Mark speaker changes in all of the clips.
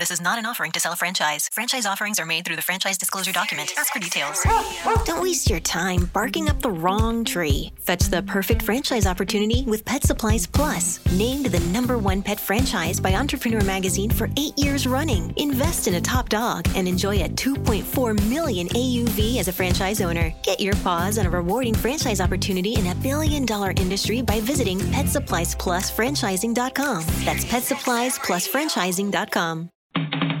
Speaker 1: This is not an offering to sell a franchise. Franchise offerings are made through the franchise disclosure document. Ask for details.
Speaker 2: Don't waste your time barking up the wrong tree. Fetch the perfect franchise opportunity with Pet Supplies Plus. Named the number one pet franchise by Entrepreneur Magazine for eight years running. Invest in a top dog and enjoy a 2.4 million AUV as a franchise owner. Get your paws on a rewarding franchise opportunity in a billion dollar industry by visiting PetSuppliesPlusFranchising.com. That's PetSuppliesPlusFranchising.com.
Speaker 3: Welcome,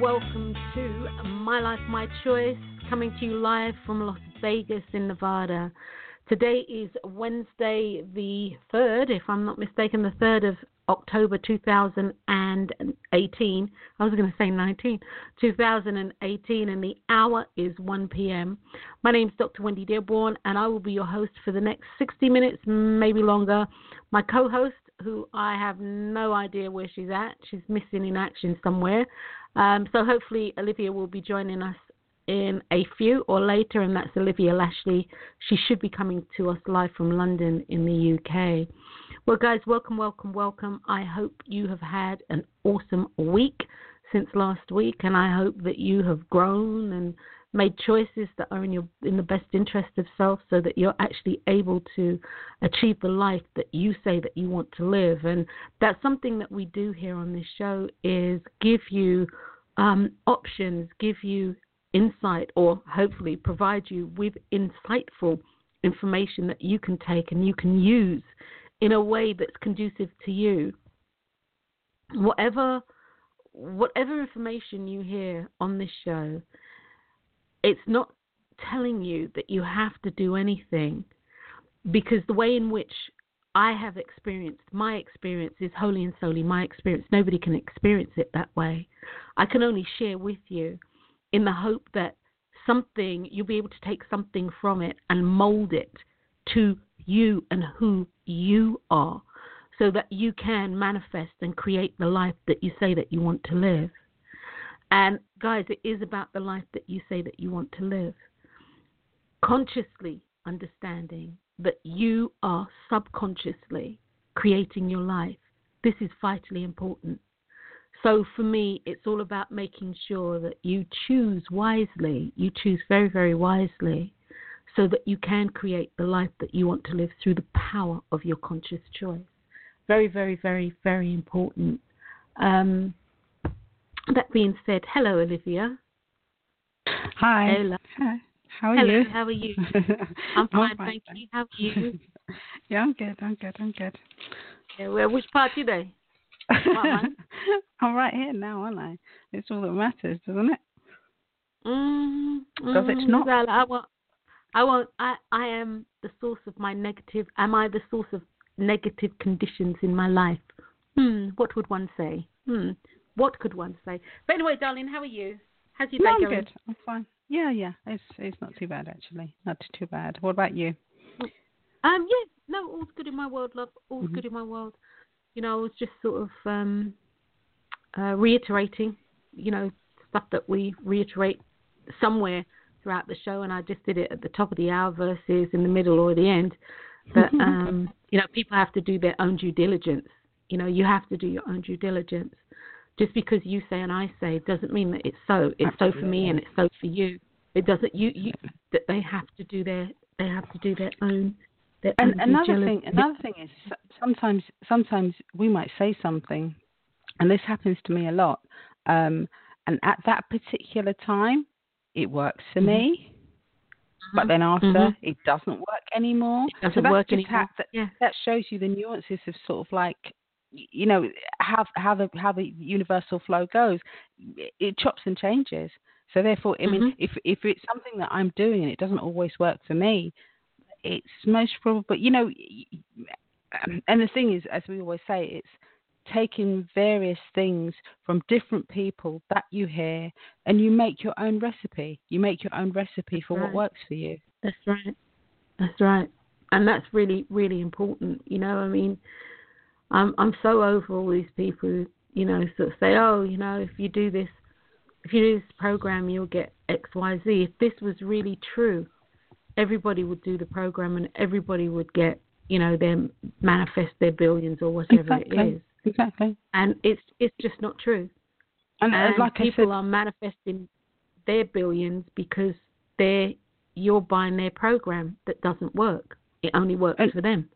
Speaker 3: welcome, to My Life, My Choice, coming to you live from Las Vegas in Nevada. Today is Wednesday, the 3rd, if I'm not mistaken, the 3rd of October 2018. I was going to say 19, 2018, and the hour is 1 p.m. My name is Dr. Wendy Dearborn, and I will be your host for the next 60 minutes, maybe longer. My co host, who I have no idea where she's at, she's missing in action somewhere. Um, so hopefully, Olivia will be joining us in a few or later, and that's Olivia Lashley. She should be coming to us live from London in the UK. Well, guys, welcome, welcome, welcome. I hope you have had an awesome week since last week, and I hope that you have grown and made choices that are in your in the best interest of self so that you're actually able to achieve the life that you say that you want to live. And that's something that we do here on this show is give you um, options give you insight or hopefully provide you with insightful information that you can take and you can use in a way that's conducive to you. Whatever whatever information you hear on this show it's not telling you that you have to do anything because the way in which I have experienced my experience is wholly and solely my experience. Nobody can experience it that way. I can only share with you in the hope that something, you'll be able to take something from it and mold it to you and who you are so that you can manifest and create the life that you say that you want to live. And guys, it is about the life that you say that you want to live. Consciously understanding that you are subconsciously creating your life. This is vitally important. So for me, it's all about making sure that you choose wisely. You choose very, very wisely so that you can create the life that you want to live through the power of your conscious choice. Very, very, very, very important. Um, that being said, hello, Olivia.
Speaker 4: Hi.
Speaker 3: Hello.
Speaker 4: Hi. How are
Speaker 3: hello,
Speaker 4: you?
Speaker 3: How are you? I'm fine, thank you. How are you?
Speaker 4: yeah, I'm good. I'm good. I'm good.
Speaker 3: Yeah, well, which part today?
Speaker 4: I'm right here now, aren't I? It's all that matters, doesn't it?
Speaker 3: Mm,
Speaker 4: Does it
Speaker 3: mm,
Speaker 4: not?
Speaker 3: Well, I won't. I won't. I. I am the source of my negative. Am I the source of negative conditions in my life? Hmm. What would one say? Hmm. What could one say? But anyway, darling, how are you? How's your
Speaker 4: No,
Speaker 3: day
Speaker 4: I'm good. I'm fine. Yeah, yeah. It's it's not too bad actually. Not too bad. What about you?
Speaker 3: Um, yeah, no, all's good in my world, love. All's
Speaker 4: Mhm.
Speaker 3: good in my world. You know, I was just sort of um, uh, reiterating, you know, stuff that we reiterate somewhere throughout the show, and I just did it at the top of the hour versus in the middle or the end. That um, you know, people have to do their own due diligence. You know, you have to do your own due diligence. Just because you say and I say doesn't mean that it's so. It's so for me and it's so for you. It doesn't. You you that they have to do their they have to do their own. Their
Speaker 4: And
Speaker 3: own
Speaker 4: another thing, another thing is sometimes sometimes we might say something, and this happens to me a lot. Um, and at that particular time, it works for me, but then after
Speaker 3: Mhm.
Speaker 4: it doesn't work anymore.
Speaker 3: It doesn't
Speaker 4: so
Speaker 3: work anymore.
Speaker 4: That,
Speaker 3: Yeah.
Speaker 4: that shows you the nuances of sort of like you know how how the how the universal flow goes. It, chops and changes. So therefore, I mean,
Speaker 3: Mhm.
Speaker 4: if if it's something that I'm doing and it doesn't always work for me, it's most probable. But you know, and the thing is, as we always say, it's taking various things from different people that you hear, and you make your own recipe. You make your own recipe for
Speaker 3: right.
Speaker 4: what works for you.
Speaker 3: That's right. That's right. And that's really, really important. You know, I mean, I'm I'm so over all these people who, you know, sort of say, oh, you know, if you do this, if you do this program, you'll get X, Y, Z. If this was really true, everybody would do the program and everybody would get, you know, them manifest their billions or whatever
Speaker 4: exactly.
Speaker 3: it is.
Speaker 4: Exactly.
Speaker 3: And it's it's just not true.
Speaker 4: And, uh,
Speaker 3: and
Speaker 4: like
Speaker 3: people
Speaker 4: I said,
Speaker 3: are manifesting their billions because they're you're buying their program that doesn't work. It only works
Speaker 4: And-
Speaker 3: for them.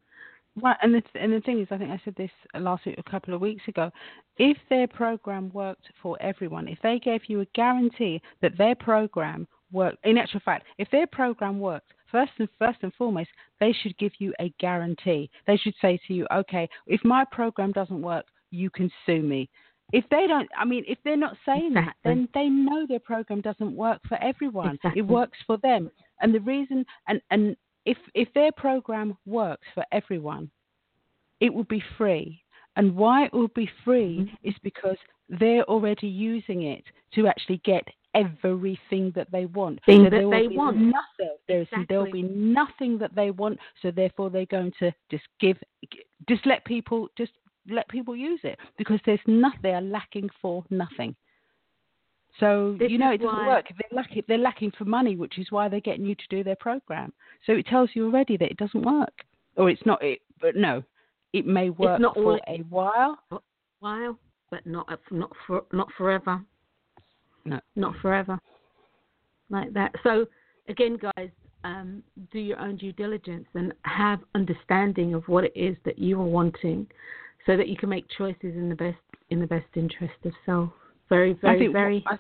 Speaker 4: Right, and the and the thing is, I think I said this last week, a couple of weeks ago. If their program worked for everyone, if they gave you a guarantee that their program worked, in actual fact, if their program worked, first and first and foremost, they should give you a guarantee. They should say to you, okay, if my program doesn't work, you can sue me. If they don't, I mean, if they're not saying that, then they know their program doesn't work for everyone.
Speaker 3: Exactly.
Speaker 4: It works for them, and the reason, and and if if their program works for everyone, it will be free. And why it will be free
Speaker 3: Mm-hmm.
Speaker 4: is because they're already using it to actually get everything that they want.
Speaker 3: Things
Speaker 4: so
Speaker 3: that
Speaker 4: there will
Speaker 3: they
Speaker 4: be
Speaker 3: want.
Speaker 4: Nothing. There's there'll be nothing that they want. So therefore, they're going to just give, just let people just let people use it because there's nothing. They are lacking for nothing. So
Speaker 3: This
Speaker 4: you know it doesn't
Speaker 3: why-
Speaker 4: work. They're lacking. They're lacking for money, which is why they're getting you to do their program. So it tells you already that it doesn't work, or it's not. It, but no, it may work
Speaker 3: not
Speaker 4: for a while.
Speaker 3: while, but not not for not forever.
Speaker 4: No.
Speaker 3: Not forever. Like that. So again, guys, um, do your own due diligence and have understanding of what it is that you are wanting, so that you can make choices in the best in the best interest of self. Very,
Speaker 4: I
Speaker 3: very,
Speaker 4: think.
Speaker 3: very,
Speaker 4: I,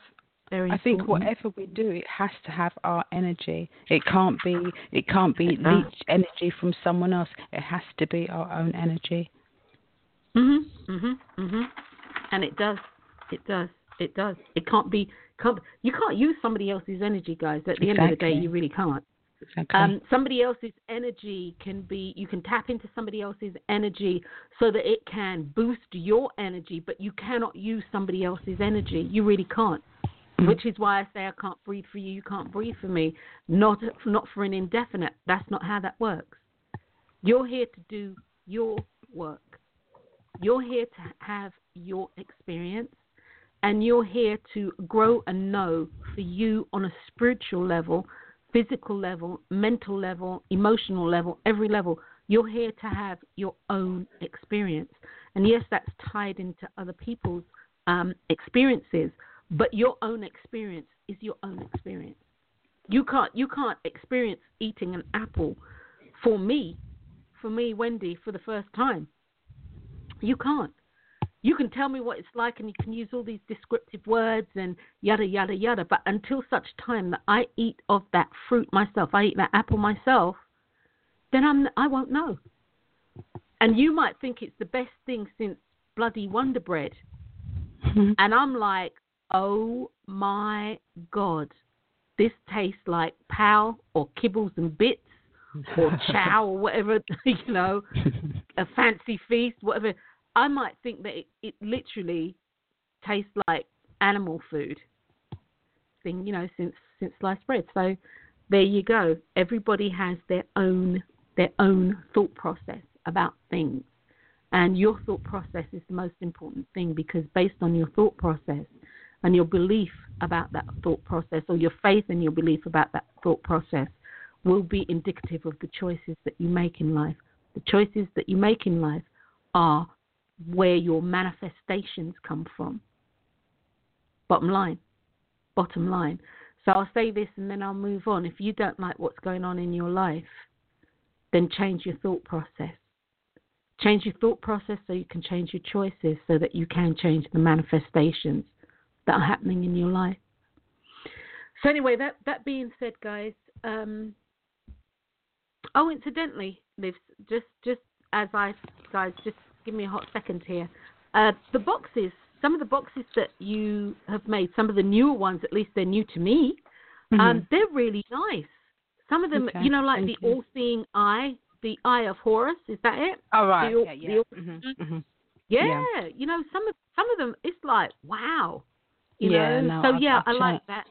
Speaker 3: very.
Speaker 4: I think
Speaker 3: important.
Speaker 4: whatever we do, it has to have our energy. It can't be. It can't be leech energy from someone else. It has to be our own energy.
Speaker 3: Mhm. Mhm. Mhm. And it does. It does. It does. It can't be. Can't, you can't use somebody else's energy, guys. At the end of the day, you really can't.
Speaker 4: Exactly.
Speaker 3: Um, somebody else's energy can be, you can tap into somebody else's energy so that it can boost your energy, but you cannot use somebody else's energy. You really can't.
Speaker 4: Mm.
Speaker 3: Which is why I say I can't breathe for you, you can't breathe for me. Not, not for an indefinite. That's not how that works. You're here to do your work. You're here to have your experience, and you're here to grow and know for you on a spiritual level, physical level, mental level, emotional level, every level. You're here to have your own experience. And yes, that's tied into other people's um, experiences, but your own experience is your own experience. You can't you can't experience eating an apple for me, for me, Wendy, for the first time. You can't. You can tell me what it's like and you can use all these descriptive words and yada yada yada, but until such time that I eat of that fruit myself, I eat that apple myself, then I'm I won't know. And you might think it's the best thing since bloody Wonder Bread. And I'm like, oh my God, this tastes like pow or kibbles and bits or chow or whatever, you know, a fancy feast, whatever. I might think that it, it literally tastes like animal food thing, you know, since since sliced bread. So there you go. Everybody has their own their own thought process about things. And your thought process is the most important thing because based on your thought process and your belief about that thought process or your faith and your belief about that thought process will be indicative of the choices that you make in life. The choices that you make in life are where your manifestations come from. Bottom line. Bottom line. So I'll say this and then I'll move on. If you don't like what's going on in your life, then change your thought process. Change your thought process so you can change your choices so that you can change the manifestations that are happening in your life. So anyway, that that being said, guys, um, oh, incidentally, Liv, just just as I guys, just give me a hot second here. Uh, the boxes, some of the boxes that you have made, some of the newer ones, at least they're new to me. Um, they're really nice. Some of them,
Speaker 4: Okay,
Speaker 3: you know, like
Speaker 4: thank
Speaker 3: the
Speaker 4: you.
Speaker 3: all-seeing eye, the eye of Horus. Is that it?
Speaker 4: Oh right.
Speaker 3: The-
Speaker 4: yeah.
Speaker 3: the-
Speaker 4: mhm, mhm.
Speaker 3: Yeah.
Speaker 4: Yeah.
Speaker 3: You know, some of some of them, it's like wow. You
Speaker 4: Yeah,
Speaker 3: know.
Speaker 4: no,
Speaker 3: so
Speaker 4: I've-
Speaker 3: yeah,
Speaker 4: I've
Speaker 3: I like
Speaker 4: checked.
Speaker 3: that.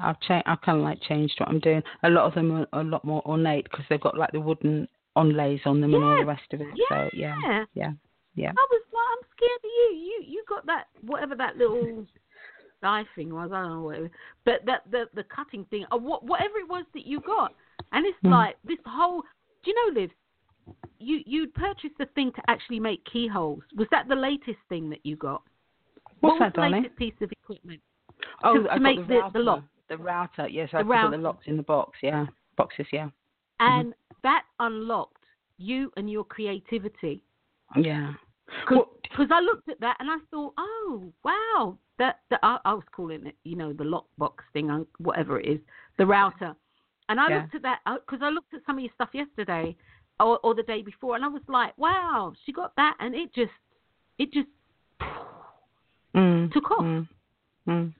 Speaker 4: I've changed. I've kind of like changed what I'm doing. A lot of them are a lot more ornate because they've got like the wooden onlays on them and all the rest of it. So yeah,
Speaker 3: Yeah.
Speaker 4: yeah, yeah.
Speaker 3: I was like, I'm scared of you. You you got that whatever that little knife thing was. I don't know what it was, but that the the cutting thing or what whatever it was that you got, and it's
Speaker 4: Mm.
Speaker 3: like this whole. Do you know, Liv? You you purchased the thing to actually make keyholes. Was that the latest thing that you got?
Speaker 4: What's
Speaker 3: what was
Speaker 4: that,
Speaker 3: the
Speaker 4: darling?
Speaker 3: latest piece of equipment?
Speaker 4: Oh,
Speaker 3: to
Speaker 4: I got
Speaker 3: make
Speaker 4: the,
Speaker 3: the- the lock.
Speaker 4: The router. Yes,
Speaker 3: The
Speaker 4: I put the
Speaker 3: router.
Speaker 4: locks in the box. Yeah, boxes. Yeah, Mm-hmm.
Speaker 3: And that unlocked you and your creativity.
Speaker 4: yeah.
Speaker 3: Because I looked at that and I thought, oh wow, that, that I, I was calling it, you know, the lockbox thing, whatever it is, the router. And I
Speaker 4: Yeah.
Speaker 3: looked at that because I looked at some of your stuff yesterday or, or the day before, and I was like, wow, she got that, and it just, it just
Speaker 4: Mm,
Speaker 3: took off.
Speaker 4: Mm, mm.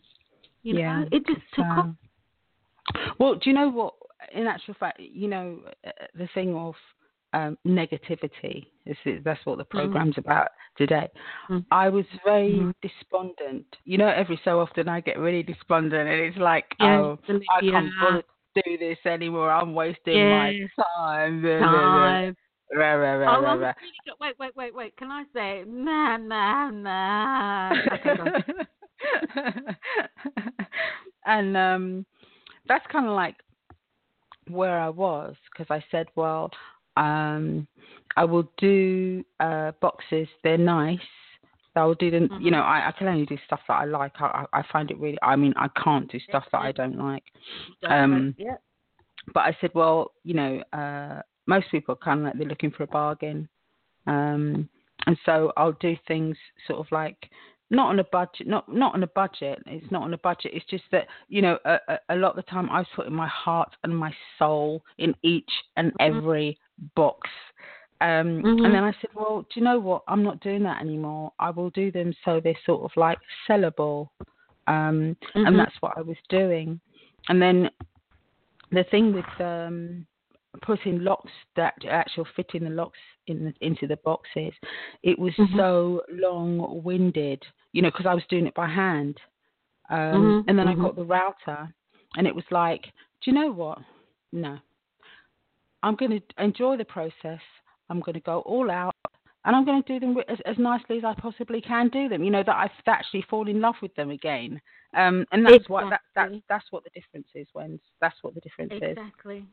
Speaker 3: You know,
Speaker 4: yeah,
Speaker 3: it just took off.
Speaker 4: um, Well, do you know what? In actual fact, you know, uh, the thing of um, negativity. This is, that's what the program's about today.
Speaker 3: Mm.
Speaker 4: I was very
Speaker 3: Mhm.
Speaker 4: despondent. You know, every so often I get really despondent, and it's like,
Speaker 3: Yeah,
Speaker 4: oh, I can't
Speaker 3: yeah.
Speaker 4: bother to do this anymore. I'm wasting my
Speaker 3: Yes.
Speaker 4: time.
Speaker 3: Time.
Speaker 4: Rah, rah, rah,
Speaker 3: Oh,
Speaker 4: rah, rah.
Speaker 3: really. Wait, wait, wait, wait. Can I say, nah, nah, nah? Okay, go on.
Speaker 4: and um, that's kind of like where I was because I said, well, um, I will do uh, boxes. They're nice. I will do them. You know, I, I can only do stuff that I like. I, I I find it really. I mean, I can't do stuff that I don't like. Um,
Speaker 3: yeah.
Speaker 4: But I said, well, you know, uh, most people are kind of like they're looking for a bargain, um, and so I'll do things sort of like not on a budget, not not on a budget. It's not on a budget. It's just that you know, a, a, lot of the time I was putting my heart and my soul in each and every box. Um,
Speaker 3: Mhm.
Speaker 4: And then I said, well, do you know what? I'm not doing that anymore. I will do them so they're sort of like sellable. Um,
Speaker 3: Mhm.
Speaker 4: And that's what I was doing. And then the thing with um, putting locks, that actual fitting the locks in the, into the boxes, it was
Speaker 3: Mhm.
Speaker 4: so long-winded, you know, because I was doing it by hand. Um,
Speaker 3: Mhm,
Speaker 4: And then
Speaker 3: mhm.
Speaker 4: I got the router, and it was like, do you know what? No, I'm going to enjoy the process. I'm going to go all out, and I'm going to do them as, as nicely as I possibly can do them. You know that I actually fall in love with them again. Um, and that's what that, that that's what the difference is. When that's what the difference is.
Speaker 3: Exactly.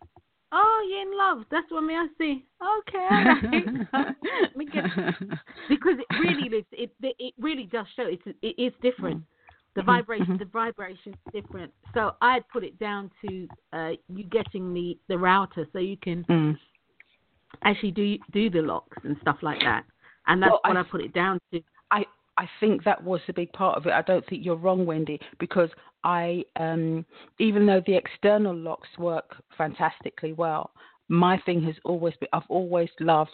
Speaker 3: Oh, you're in love. That's what me I see. Okay, all right. Get- because it really lives. It it really does show. It's it is different. The
Speaker 4: Mhm,
Speaker 3: vibration
Speaker 4: mhm.
Speaker 3: the vibration's different. So I'd put it down to uh, you getting the the router so you can
Speaker 4: Mm.
Speaker 3: actually do do the locks and stuff like that. And that's
Speaker 4: Well,
Speaker 3: what
Speaker 4: I-
Speaker 3: I put it down to.
Speaker 4: I I think that was a big part of it. I don't think you're wrong, Wendy, because I um even though the external locks work fantastically well, my thing has always been I've always loved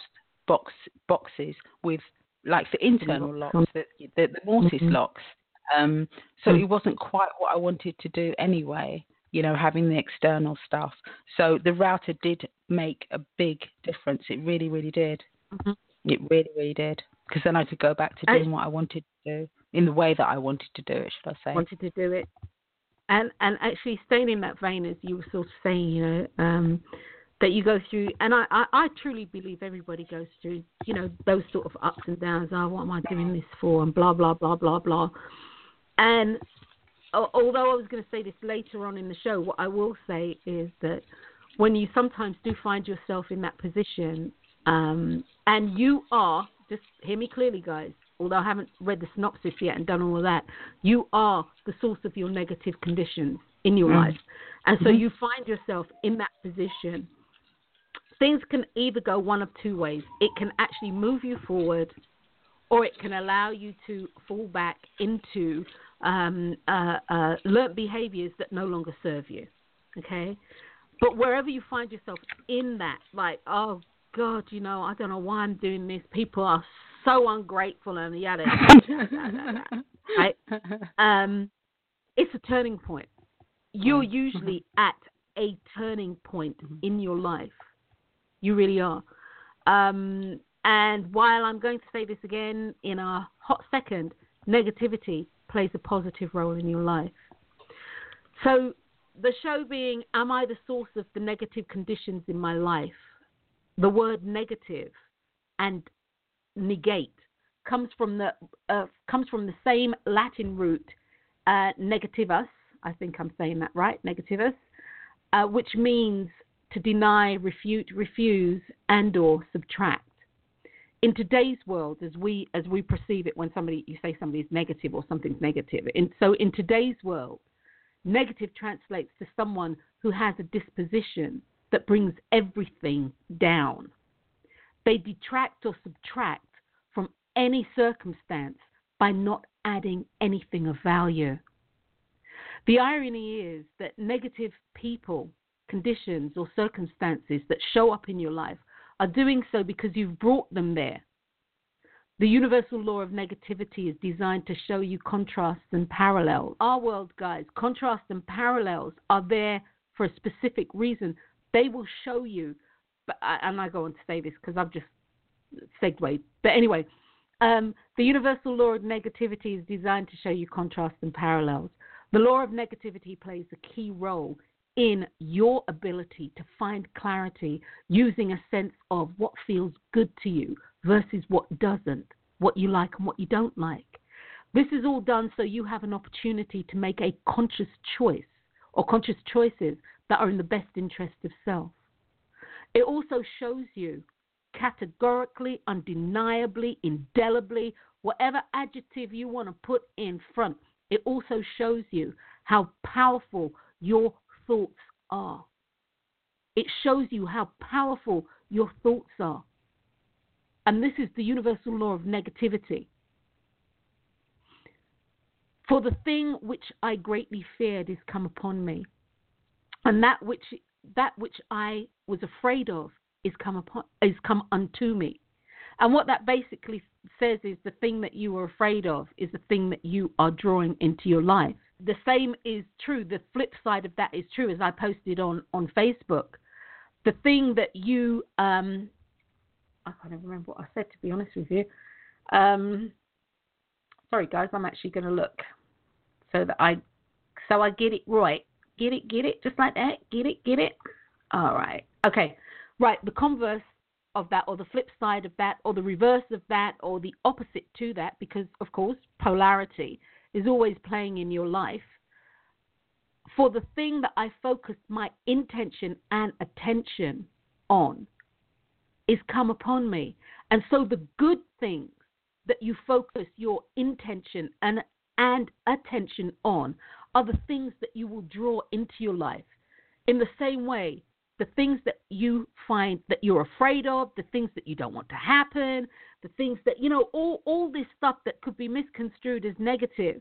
Speaker 4: box boxes with like the internal
Speaker 3: Locks
Speaker 4: the the, the mortise
Speaker 3: Mhm.
Speaker 4: locks. Um so
Speaker 3: Mm.
Speaker 4: it wasn't quite what I wanted to do anyway, you know, having the external stuff. So the router did make a big difference. It really, really did.
Speaker 3: Mhm.
Speaker 4: It really, really did. Because then I could go back to
Speaker 3: I-
Speaker 4: doing what I wanted to do in the way that I wanted to do it, should I say?
Speaker 3: wanted to do it. And and actually staying in that vein as you were sort of saying, you know, um, that you go through and I, I, I truly believe everybody goes through, you know, those sort of ups and downs, oh what am I doing this for and blah blah blah blah blah. And although I was gonna say this later on in the show, what I will say is that when you sometimes do find yourself in that position, um, and you are just hear me clearly, guys. Although I haven't read the synopsis yet and done all of that, you are the source of your negative conditions in your
Speaker 4: Mm.
Speaker 3: life, and so
Speaker 4: Mhm.
Speaker 3: you find yourself in that position. Things can either go one of two ways. It can actually move you forward, or it can allow you to fall back into um, uh, uh, learnt behaviors that no longer serve you. Okay, but wherever you find yourself in that, like, oh God, you know, I don't know why I'm doing this. People are so ungrateful and yada yada yada. Right? Um, it's a turning point. You're usually at a turning point
Speaker 4: Mm-hmm.
Speaker 3: in your life. You really are. Um, and while I'm going to say this again in a hot second, negativity plays a positive role in your life. So, the show being, Am I the source of the negative conditions in my life? The word negative and negate comes from the uh, comes from the same Latin root uh, negativus. I think I'm saying that right, negativus, uh, which means to deny, refute, refuse, and/or subtract. In today's world, as we as we perceive it, when somebody you say somebody's negative or something's negative, in, so in today's world, negative translates to someone who has a disposition that brings everything down. They detract or subtract from any circumstance by not adding anything of value. The irony is that negative people, conditions, or circumstances that show up in your life are doing so because you've brought them there. The universal law of negativity is designed to show you contrasts and parallels. Our world, guys, contrasts and parallels are there for a specific reason. They will show you, but and I go on to say this because I've just segued. But anyway, um, the universal law of negativity is designed to show you contrasts and parallels. The law of negativity plays a key role in your ability to find clarity using a sense of what feels good to you versus what doesn't, what you like and what you don't like. This is all done so you have an opportunity to make a conscious choice or conscious choices that are in the best interest of self. It also shows you categorically, undeniably, indelibly, whatever adjective you want to put in front, it also shows you how powerful your thoughts are. It shows you how powerful your thoughts are. And this is the universal law of negativity. For the thing which I greatly feared is come upon me, and that which that which I was afraid of is come upon is come unto me. And what that basically says is the thing that you were afraid of is the thing that you are drawing into your life. The same is true. The flip side of that is true, as I posted on on Facebook. The thing that you um, I can't even remember what I said to be honest with you. Um, sorry guys, I'm actually going to look so that I so I get it right. Get it, get it, just like that. Get it, get it. All right. Okay. Right. The converse of that, or the flip side of that, or the reverse of that, or the opposite to that, because of course polarity is always playing in your life. For the thing that I focused my intention and attention on is come upon me. And so the good things that you focus your intention and and attention on are the things that you will draw into your life. In the same way, the things that you find that you're afraid of, the things that you don't want to happen, the things that you know, all all this stuff that could be misconstrued as negative.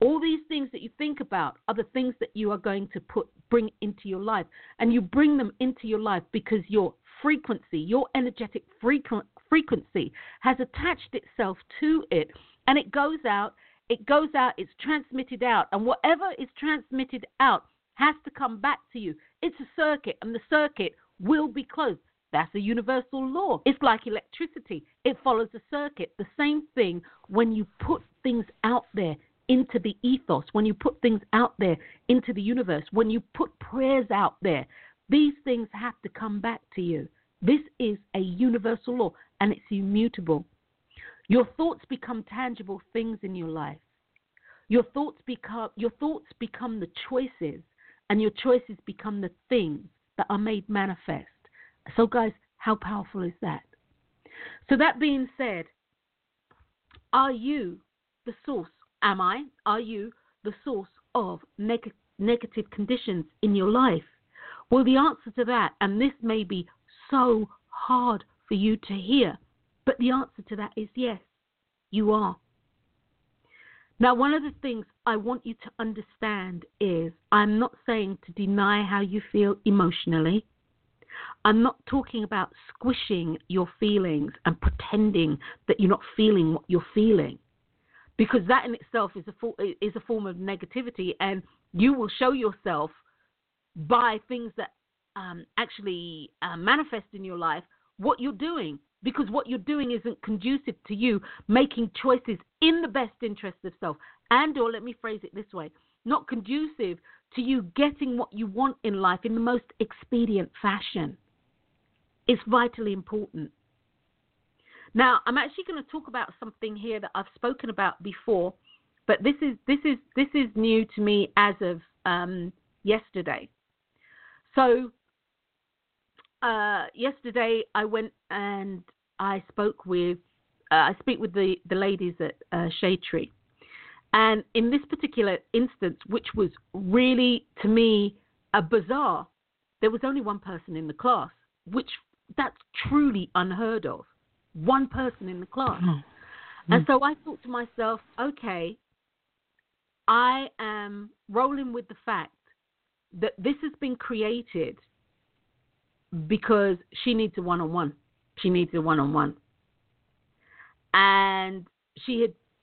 Speaker 3: All these things that you think about are the things that you are going to put bring into your life, and you bring them into your life because your frequency, your energetic frequency, has attached itself to it, and it goes out. It goes out. It's transmitted out, and whatever is transmitted out has to come back to you. It's a circuit, and the circuit will be closed. That's a universal law. It's like electricity, it follows a circuit. The same thing when you put things out there into the ethos, when you put things out there into the universe, when you put prayers out there, these things have to come back to you. This is a universal law and it's immutable. Your thoughts become tangible things in your life. Your thoughts become your thoughts become the choices and your choices become the things that are made manifest. So guys, how powerful is that? So that being said, are you the source? Am I? Are you the source of neg- negative conditions in your life? Well, the answer to that, and this may be so hard for you to hear, but the answer to that is yes, you are. Now, one of the things I want you to understand is I'm not saying to deny how you feel emotionally. I'm not talking about squishing your feelings and pretending that you're not feeling what you're feeling, because that in itself is a is a form of negativity, and you will show yourself by things that um, actually uh, manifest in your life what you're doing because what you're doing isn't conducive to you making choices in the best interest of self. And or let me phrase it this way not conducive to you getting what you want in life in the most expedient fashion it's vitally important. Now i'm actually going to talk about something here that i've spoken about before but this is this is this is new to me as of um, yesterday. So uh, yesterday I went and I spoke with uh, I speak with the the ladies at uh, Shade Tree, and in this particular instance, which was really to me a bizarre, there was only one person in the class, which that's truly unheard of. One person in the class. Mm. And so I thought to myself, okay, I am rolling with the fact that this has been created because she needs a one on one. She needs a one on one. And she had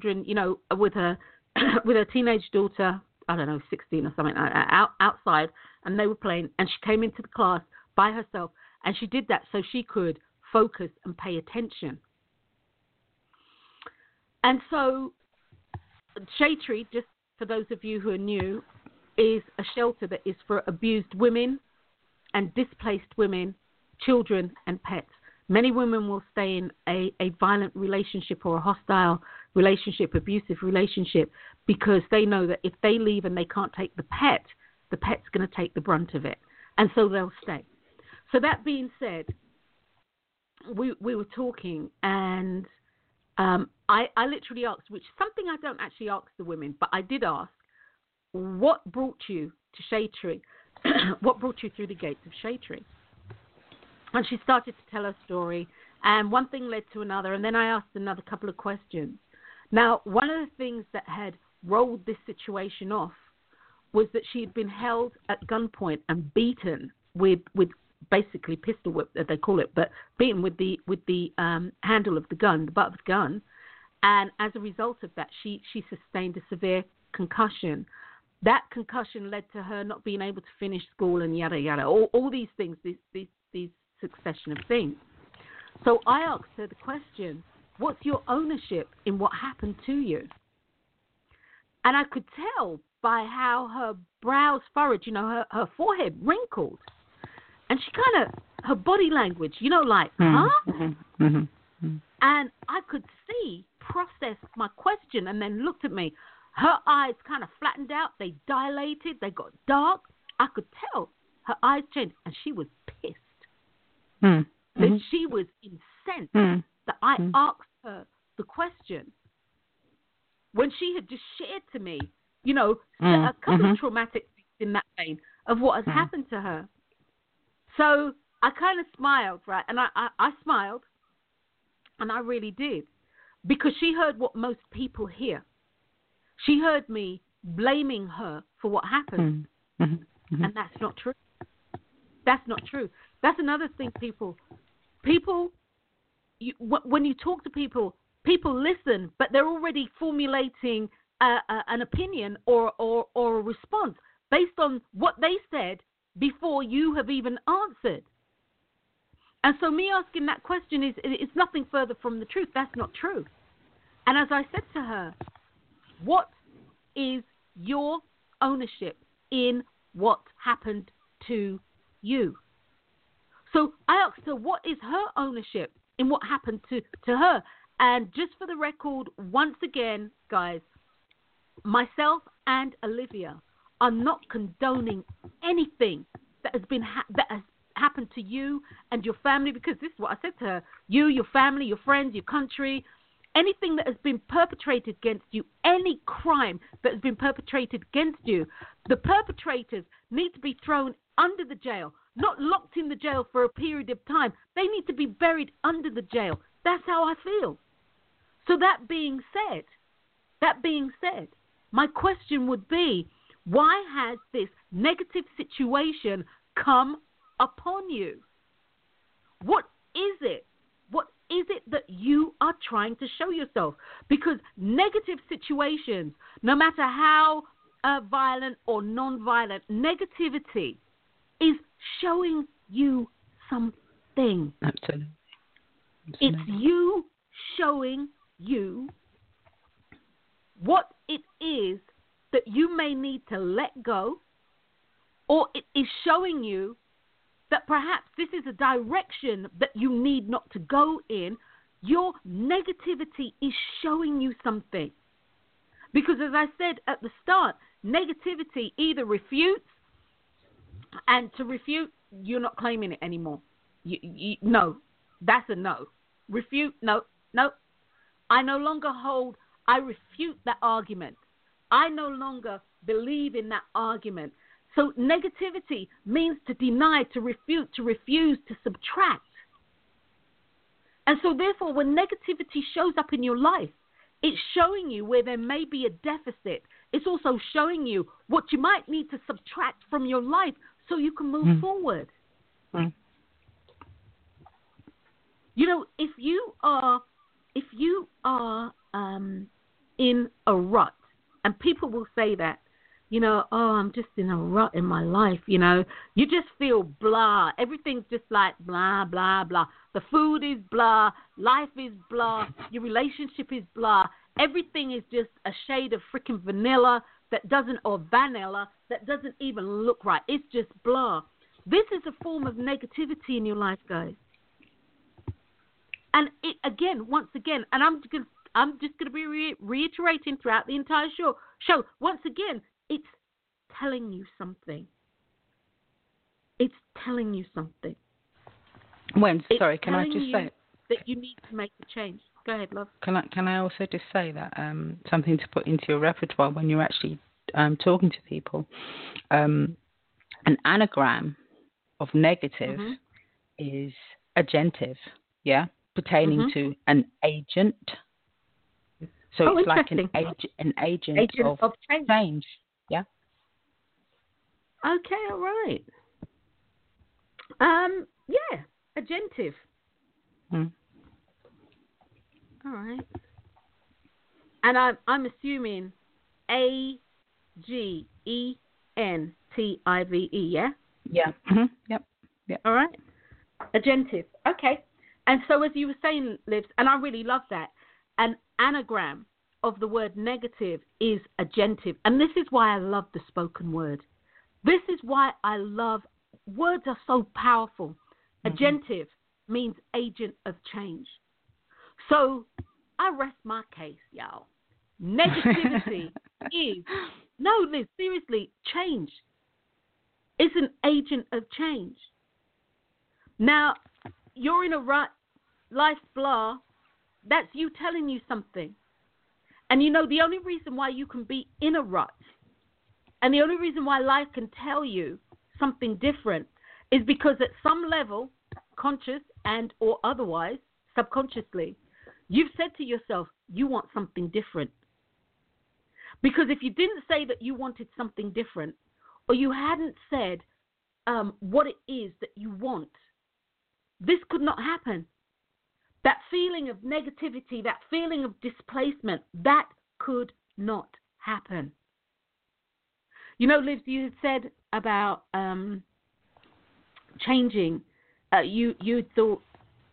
Speaker 3: children, you know, with her with her teenage daughter, I don't know, 16 or something, out outside, and they were playing, and she came into the class by herself, and she did that so she could focus and pay attention. And so, Shade Tree, just for those of you who are new, is a shelter that is for abused women and displaced women, children, and pets. Many women will stay in a, a violent relationship or a hostile relationship, abusive relationship, because they know that if they leave and they can't take the pet, the pet's going to take the brunt of it. And so they'll stay. So, that being said, we, we were talking, and um, I, I literally asked, which something I don't actually ask the women, but I did ask, what brought you to Shade Tree? what brought you through the gates of Shade Tree? And she started to tell her story, and one thing led to another, and then I asked another couple of questions. Now, one of the things that had rolled this situation off was that she had been held at gunpoint and beaten with with basically pistol whip as they call it, but beaten with the with the um, handle of the gun, the butt of the gun, and as a result of that, she she sustained a severe concussion. That concussion led to her not being able to finish school and yada yada. All all these things, these these these succession of things. So I asked her the question What's your ownership in what happened to you? And I could tell by how her brows furrowed, you know, her, her forehead wrinkled. And she kind of, her body language, you know, like, mm-hmm. huh? Mm-hmm. Mm-hmm. And I could see, processed my question, and then looked at me. Her eyes kind of flattened out, they dilated, they got dark. I could tell her eyes changed, and she was pissed. Mm. That mm-hmm. she was incensed mm. that I mm. asked her the question when she had just shared to me, you know, mm, a couple mm-hmm. of traumatic things in that vein of what has mm. happened to her. So I kind of smiled, right? And I, I, I smiled, and I really did, because she heard what most people hear. She heard me blaming her for what happened, mm. mm-hmm. Mm-hmm. and that's not true. That's not true. That's another thing people people you, when you talk to people, people listen, but they're already formulating a, a, an opinion or, or, or a response based on what they said before you have even answered. And so, me asking that question is it's nothing further from the truth. That's not true. And as I said to her, what is your ownership in what happened to you? So I asked her, what is her ownership in what happened to, to her. And just for the record, once again, guys, myself and Olivia are not condoning anything that has been ha- that has happened to you and your family because this is what I said to her: you, your family, your friends, your country, anything that has been perpetrated against you, any crime that has been perpetrated against you, the perpetrators need to be thrown under the jail, not locked in the jail for a period of time. They need to be buried under the jail. That's how I feel. So that being said, that being said, my question would be, why has this negative situation come upon you? What is it? What is it that you are trying to show yourself? Because negative situations, no matter how uh, violent or non-violent, negativity is showing you something.
Speaker 4: Absolutely. Absolutely.
Speaker 3: It's you showing you what it is that you may need to let go, or it is showing you that perhaps this is a direction that you need not to go in. Your negativity is showing you something. Because as I said at the start, negativity either refutes, and to refute, you're not claiming it anymore. You, you, no, that's a no. Refute, no, no. I no longer hold, I refute that argument. I no longer believe in that argument. So negativity means to deny, to refute, to refuse, to subtract. And so, therefore, when negativity shows up in your life, it's showing you where there may be a deficit. It's also showing you what you might need to subtract from your life so you can move mm. forward.
Speaker 4: Mm.
Speaker 3: You know, if you are if you are um, in a rut, and people will say that, you know, oh, I'm just in a rut in my life, you know, you just feel blah. Everything's just like blah, blah, blah. The food is blah, life is blah, your relationship is blah. Everything is just a shade of freaking vanilla that doesn't, or vanilla that doesn't even look right. It's just blah. This is a form of negativity in your life, guys. And it again, once again, and I'm just I'm just going to be re- reiterating throughout the entire show. Show once again, it's telling you something. It's telling you something.
Speaker 4: When
Speaker 3: it's
Speaker 4: sorry, can I just say
Speaker 3: that you need to make a change? Go ahead, love.
Speaker 4: Can I can I also just say that um, something to put into your repertoire when you're actually um, talking to people? Um, an anagram of negative
Speaker 3: mm-hmm.
Speaker 4: is agentive, yeah, pertaining
Speaker 3: mm-hmm.
Speaker 4: to an agent. So
Speaker 3: oh,
Speaker 4: it's like an, ag- an agent,
Speaker 3: agent
Speaker 4: of,
Speaker 3: of change.
Speaker 4: change. Yeah.
Speaker 3: Okay, all right. Um, yeah, agentive.
Speaker 4: Hmm.
Speaker 3: All right. And I'm I'm assuming A G E N T I V E, yeah?
Speaker 4: Yeah. Mm-hmm. Yep. Yep.
Speaker 3: All right. Agentive. Okay. And so as you were saying, Lives, and I really love that, an anagram of the word negative is agentive. And this is why I love the spoken word. This is why I love words are so powerful.
Speaker 4: Mm-hmm.
Speaker 3: Agentive means agent of change. So I rest my case, y'all. Negativity is no, Liz, seriously, change. It's an agent of change. Now, you're in a rut, life blah, that's you telling you something. And you know, the only reason why you can be in a rut and the only reason why life can tell you something different is because at some level, conscious and or otherwise, subconsciously, you've said to yourself, you want something different. Because if you didn't say that you wanted something different, or you hadn't said um, what it is that you want, this could not happen. That feeling of negativity, that feeling of displacement, that could not happen. You know, Liz, you had said about um, changing. Uh, you you thought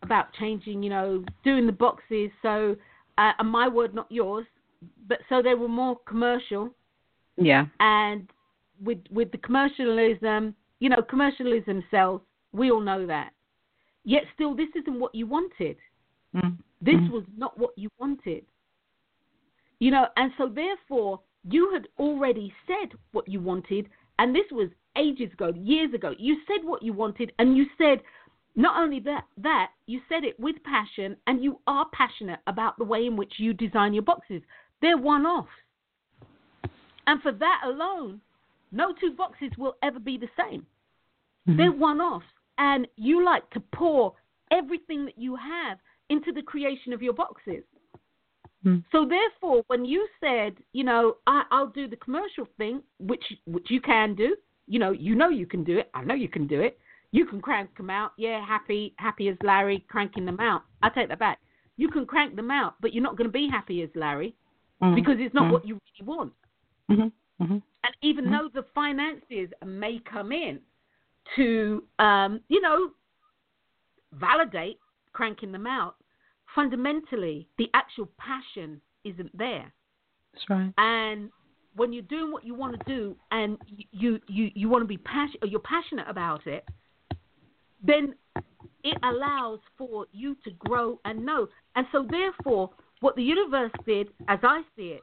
Speaker 3: about changing. You know, doing the boxes. So, uh, and my word, not yours. But so they were more commercial.
Speaker 4: Yeah.
Speaker 3: And with with the commercialism, you know, commercialism sells. We all know that. Yet still, this isn't what you wanted.
Speaker 4: Mm-hmm.
Speaker 3: This
Speaker 4: mm-hmm.
Speaker 3: was not what you wanted. You know, and so therefore, you had already said what you wanted, and this was ages ago, years ago. You said what you wanted, and you said, not only that, that you said it with passion, and you are passionate about the way in which you design your boxes. They're one-offs, and for that alone, no two boxes will ever be the same. Mm-hmm. They're one-offs, and you like to pour everything that you have into the creation of your boxes. Mm. So therefore, when you said, you know, I, I'll do the commercial thing, which which you can do, you know, you know you can do it. I know you can do it. You can crank them out. Yeah, happy happy as Larry cranking them out. I take that back. You can crank them out, but you're not going to be happy as Larry mm. because it's not mm. what you really want.
Speaker 4: Mm-hmm. Mm-hmm.
Speaker 3: And even mm-hmm. though the finances may come in to, um, you know, validate cranking them out, fundamentally the actual passion isn't there.
Speaker 4: That's right.
Speaker 3: And when you're doing what you want to do and you you you want to be passionate or you're passionate about it, then it allows for you to grow and know. And so therefore, what the universe did, as I see it,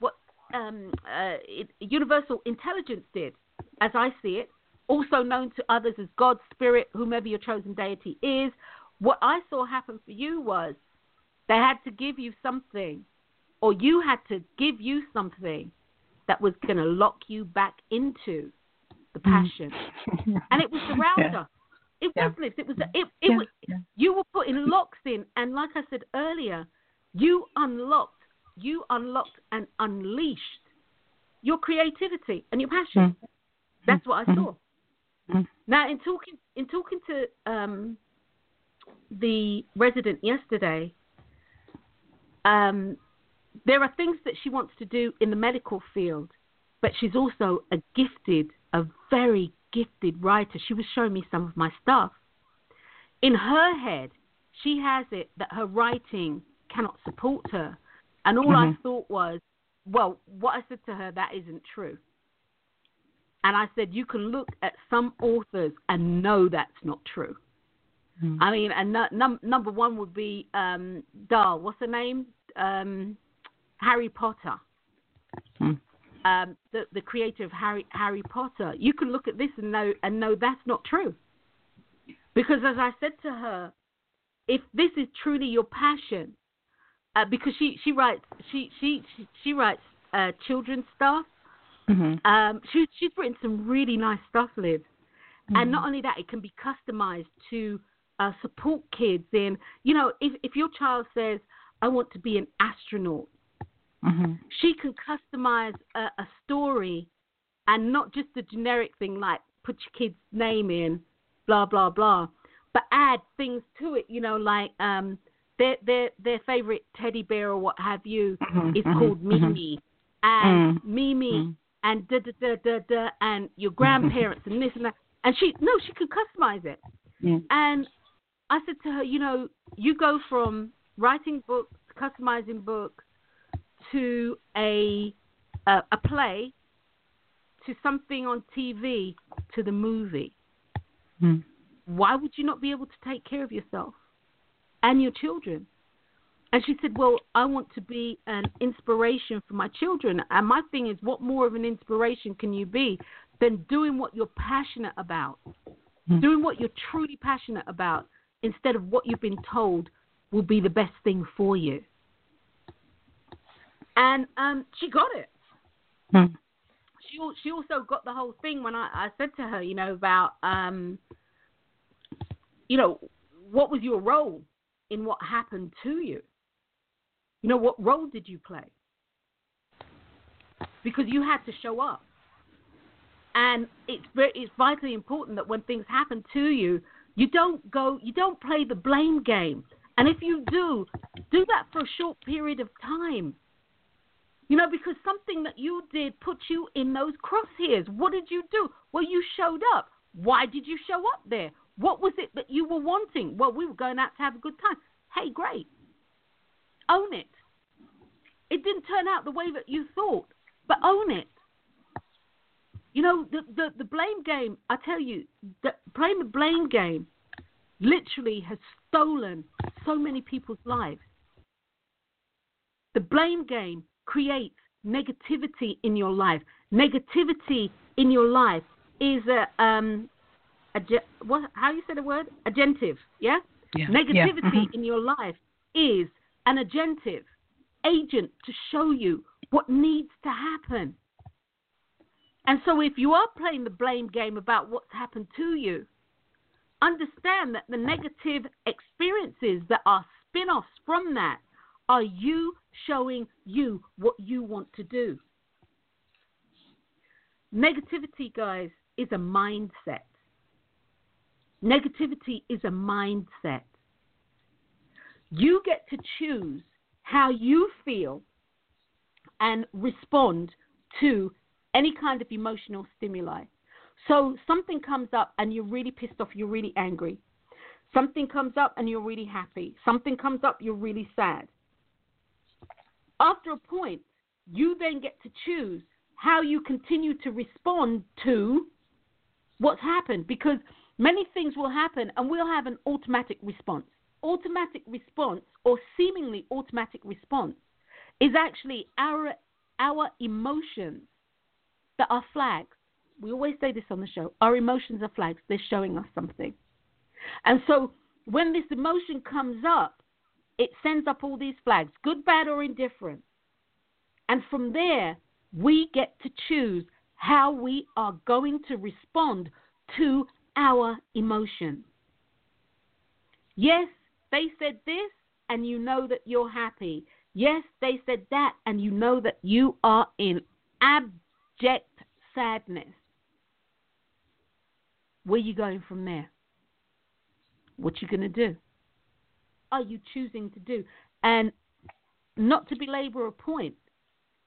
Speaker 3: what um, uh, it, universal intelligence did, as I see it, also known to others as God, Spirit, whomever your chosen deity is, what I saw happen for you was they had to give you something, or you had to give you something that was going to lock you back into the mm. passion. and it was the router. Yeah. It yeah. was this. It was. It. It yeah. was. You were putting locks in, and like I said earlier, you unlocked. You unlocked and unleashed your creativity and your passion. Mm. That's what I mm-hmm. saw. Mm. Now, in talking in talking to um, the resident yesterday, um, there are things that she wants to do in the medical field, but she's also a gifted, a very gifted writer. She was showing me some of my stuff. In her head, she has it that her writing cannot support her. And all mm-hmm. I thought was, well, what I said to her, that isn't true. And I said, you can look at some authors and know that's not true. Mm. I mean, and num- number one would be um, Dahl. What's her name? Um, Harry Potter. Mm. Um, the the creator of Harry Harry Potter. You can look at this and know and know that's not true. Because as I said to her, if this is truly your passion, uh, because she she writes she she she, she writes uh, children's stuff. Mm-hmm. Um, she she's written some really nice stuff, Liv. Mm-hmm. And not only that, it can be customized to uh, support kids in, you know, if, if your child says, I want to be an astronaut, mm-hmm. she can customize a, a story and not just the generic thing like put your kid's name in, blah, blah, blah, but add things to it, you know, like um, their, their, their favorite teddy bear or what have you mm-hmm. is mm-hmm. called mm-hmm. Mimi. And mm-hmm. Mimi and da da da da da and your grandparents and this and that. And she no, she can customize it. Yeah. And I said to her, you know, you go from writing books, customizing books, to a a, a play, to something on TV, to the movie.
Speaker 4: Mm.
Speaker 3: Why would you not be able to take care of yourself and your children? And she said, Well, I want to be an inspiration for my children. And my thing is, what more of an inspiration can you be than doing what you're passionate about? Mm. Doing what you're truly passionate about instead of what you've been told will be the best thing for you. And um, she got it.
Speaker 4: Hmm.
Speaker 3: She she also got the whole thing when I, I said to her, you know, about um, you know, what was your role in what happened to you? You know, what role did you play? Because you had to show up. And it's very, it's vitally important that when things happen to you, you don't go, you don't play the blame game. And if you do, do that for a short period of time. You know, because something that you did put you in those crosshairs. What did you do? Well, you showed up. Why did you show up there? What was it that you were wanting? Well, we were going out to have a good time. Hey, great. Own it. It didn't turn out the way that you thought, but own it. You know, the, the, the blame game, I tell you, the, playing the blame game literally has stolen so many people's lives. The blame game creates negativity in your life. Negativity in your life is a, um, what? How you say the word? Agentive. Yeah.
Speaker 4: Yeah.
Speaker 3: Negativity
Speaker 4: Yeah. Mhm.
Speaker 3: in your life is an agentive agent to show you what needs to happen. And so, if you are playing the blame game about what's happened to you, understand that the negative experiences that are spin offs from that are you showing you what you want to do. Negativity, guys, is a mindset. Negativity is a mindset. You get to choose how you feel and respond to any kind of emotional stimuli. So something comes up and you're really pissed off, you're really angry. Something comes up and you're really happy. Something comes up, you're really sad. After a point, you then get to choose how you continue to respond to what's happened because many things will happen and we'll have an automatic response. Automatic response or seemingly automatic response is actually our our emotions that are flags. We always say this on the show. Our emotions are flags. They're showing us something. And so when this emotion comes up, it sends up all these flags, good, bad, or indifferent. And from there, we get to choose how we are going to respond to our emotions. Yes, they said this, and you know that you're happy. Yes, they said that, and you know that you are in abject sadness. Where are you going from there? What are you going to do? Are you choosing to do? And not to belabor a point,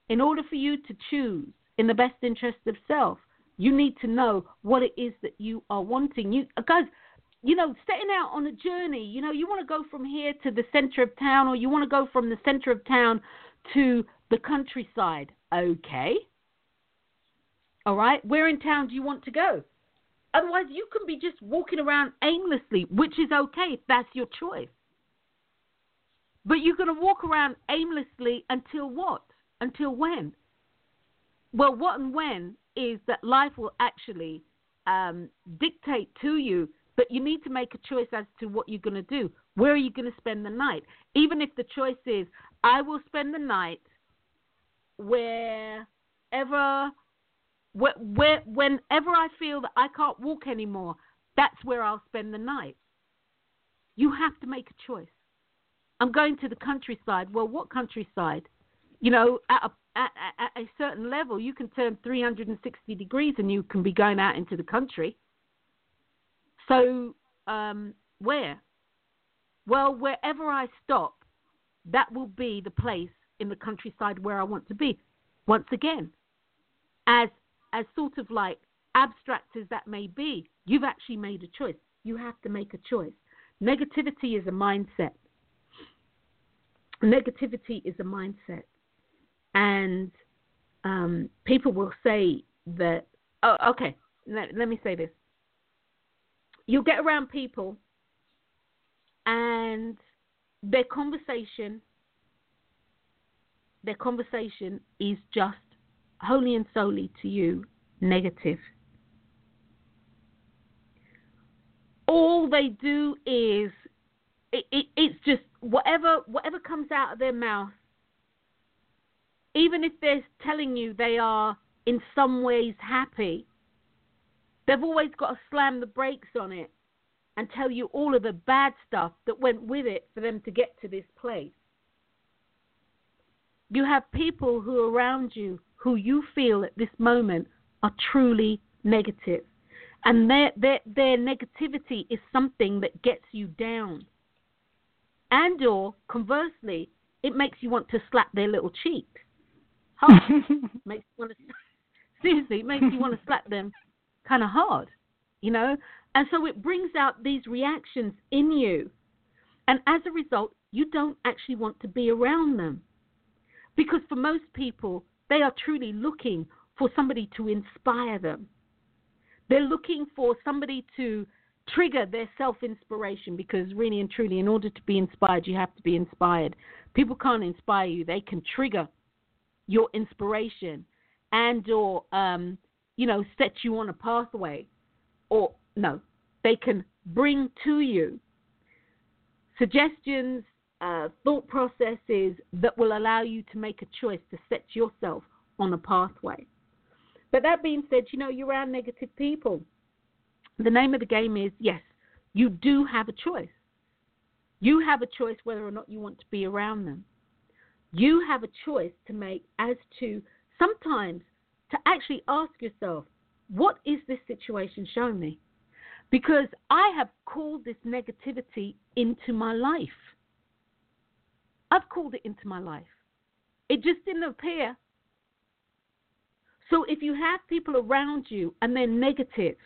Speaker 3: in order for you to choose in the best interest of self, you need to know what it is that you are wanting. You guys, you know, setting out on a journey, you know, you want to go from here to the center of town or you want to go from the center of town to the countryside. Okay. All right. Where in town do you want to go? Otherwise, you can be just walking around aimlessly, which is okay if that's your choice. But you're going to walk around aimlessly until what? Until when? Well, what and when is that life will actually um, dictate to you, but you need to make a choice as to what you're going to do. Where are you going to spend the night? Even if the choice is, I will spend the night wherever, where, where, whenever I feel that I can't walk anymore, that's where I'll spend the night. You have to make a choice. I'm going to the countryside. Well, what countryside? You know, at a, at, at a certain level, you can turn 360 degrees and you can be going out into the country. So, um, where? Well, wherever I stop, that will be the place in the countryside where I want to be. Once again, as as sort of like abstract as that may be, you've actually made a choice. You have to make a choice. Negativity is a mindset. Negativity is a mindset. And um, people will say that, oh, okay, let, let me say this. You'll get around people and their conversation their conversation is just wholly and solely to you negative. All they do is it, it, it's just whatever whatever comes out of their mouth. Even if they're telling you they are in some ways happy, they've always got to slam the brakes on it and tell you all of the bad stuff that went with it for them to get to this place. You have people who are around you who you feel at this moment are truly negative. And their, their, their negativity is something that gets you down. And or conversely, it makes you want to slap their little cheek. Hard. makes you want to seriously, it makes you want to slap them kind of hard, you know? And so it brings out these reactions in you. And as a result, you don't actually want to be around them. Because for most people, they are truly looking for somebody to inspire them. They're looking for somebody to trigger their self inspiration because, really and truly, in order to be inspired, you have to be inspired. People can't inspire you, they can trigger your inspiration and or um, you know set you on a pathway or no they can bring to you suggestions, uh, thought processes that will allow you to make a choice to set yourself on a pathway. But that being said, you know, you're around negative people. The name of the game is yes, you do have a choice. You have a choice whether or not you want to be around them. You have a choice to make as to sometimes to actually ask yourself, what is this situation showing me? Because I have called this negativity into my life. I've called it into my life. It just didn't appear. So if you have people around you and they're negative,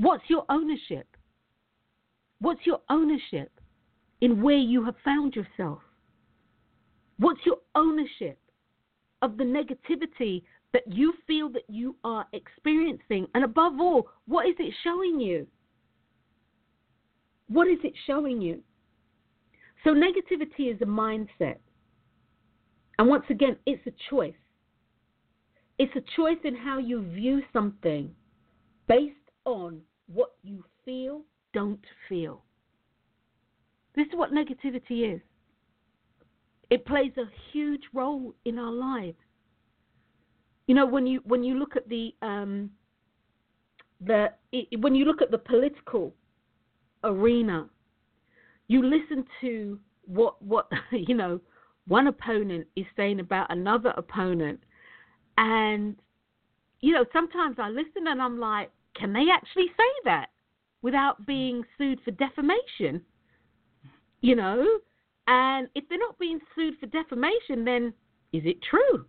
Speaker 3: what's your ownership? What's your ownership in where you have found yourself? What's your ownership of the negativity that you feel that you are experiencing? And above all, what is it showing you? What is it showing you? So, negativity is a mindset. And once again, it's a choice. It's a choice in how you view something based on what you feel, don't feel. This is what negativity is. It plays a huge role in our lives. You know, when you when you look at the um, the it, when you look at the political arena, you listen to what what you know one opponent is saying about another opponent, and you know sometimes I listen and I'm like, can they actually say that without being sued for defamation? You know, and if they're not being sued for defamation, then is it true?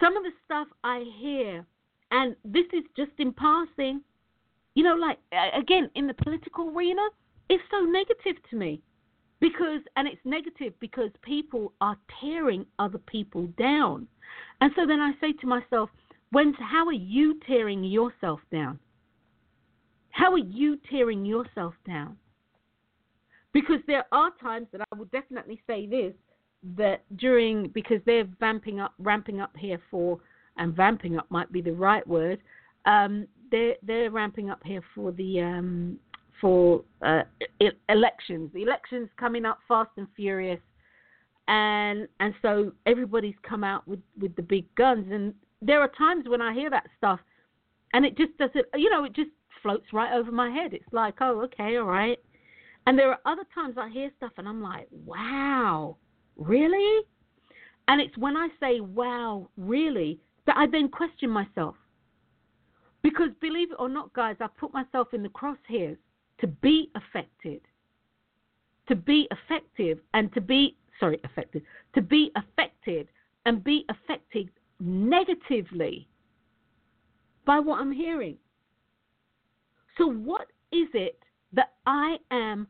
Speaker 3: Some of the stuff I hear, and this is just in passing, you know, like, again, in the political arena, it's so negative to me. Because, and it's negative because people are tearing other people down. And so then I say to myself, when, how are you tearing yourself down? How are you tearing yourself down? because there are times that I would definitely say this that during because they're vamping up, ramping up here for, and vamping up might be the right word. Um, they're they're ramping up here for the um, for uh, elections. The elections coming up fast and furious, and and so everybody's come out with with the big guns. And there are times when I hear that stuff, and it just doesn't. You know, it just floats right over my head. It's like, oh, okay, all right and there are other times I hear stuff and I'm like, wow, really? And it's when I say, wow, really, that I then question myself. Because believe it or not, guys, I put myself in the crosshairs to be affected. To be effective and to be, sorry, affected, to be affected and be affected negatively by what I'm hearing. So, what is it that I am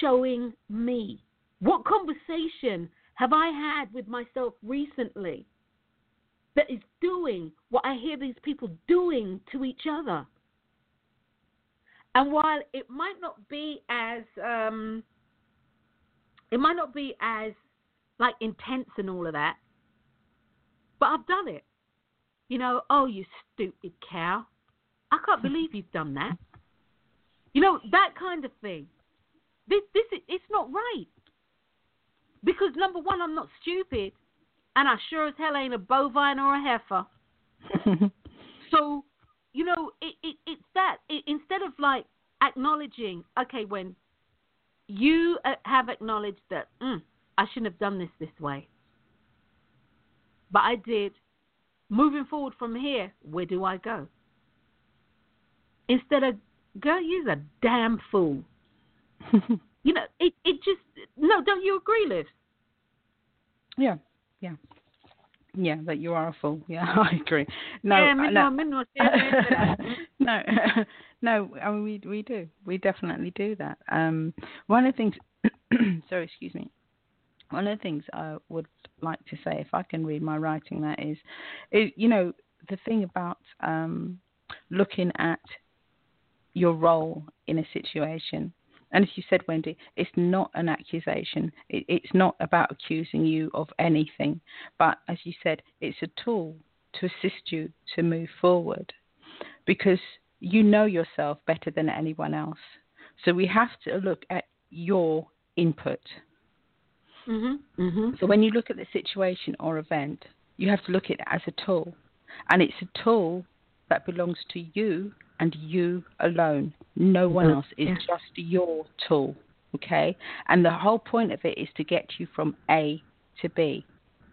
Speaker 3: showing me? What conversation have I had with myself recently that is doing what I hear these people doing to each other? And while it might not be as um, it might not be as like intense and all of that, but I've done it. You know, oh you stupid cow. I can't believe you've done that. You know, that kind of thing. This, this, it's not right. Because number one, I'm not stupid, and I sure as hell ain't a bovine or a heifer. so, you know, it, it it's that. It, instead of like acknowledging, okay, when you uh, have acknowledged that mm, I shouldn't have done this this way, but I did. Moving forward from here, where do I go? Instead of girl, you're a damn fool. you know, it it just no. Don't you agree, Liv?
Speaker 4: Yeah, yeah, yeah. That you are a fool. Yeah, I agree. No,
Speaker 3: yeah,
Speaker 4: no,
Speaker 3: no,
Speaker 4: no, no. I mean, we we do. We definitely do that. Um, one of the things. sorry, excuse me. One of the things I would like to say, if I can read my writing, that is, you know, the thing about um, looking at your role in a situation. And as you said, Wendy, it's not an accusation. It, it's not about accusing you of anything. But as you said, it's a tool to assist you to move forward. Because you know yourself better than anyone else. So we have to look at your input.
Speaker 3: Mm-hmm. Mm-hmm.
Speaker 4: So when you look at the situation or event, you have to look at it as a tool. And it's a tool that belongs to you and you alone. No one
Speaker 3: Mhm.
Speaker 4: else. It's
Speaker 3: Yeah.
Speaker 4: just your tool. Okay? And the whole point of it is to get you from A to B.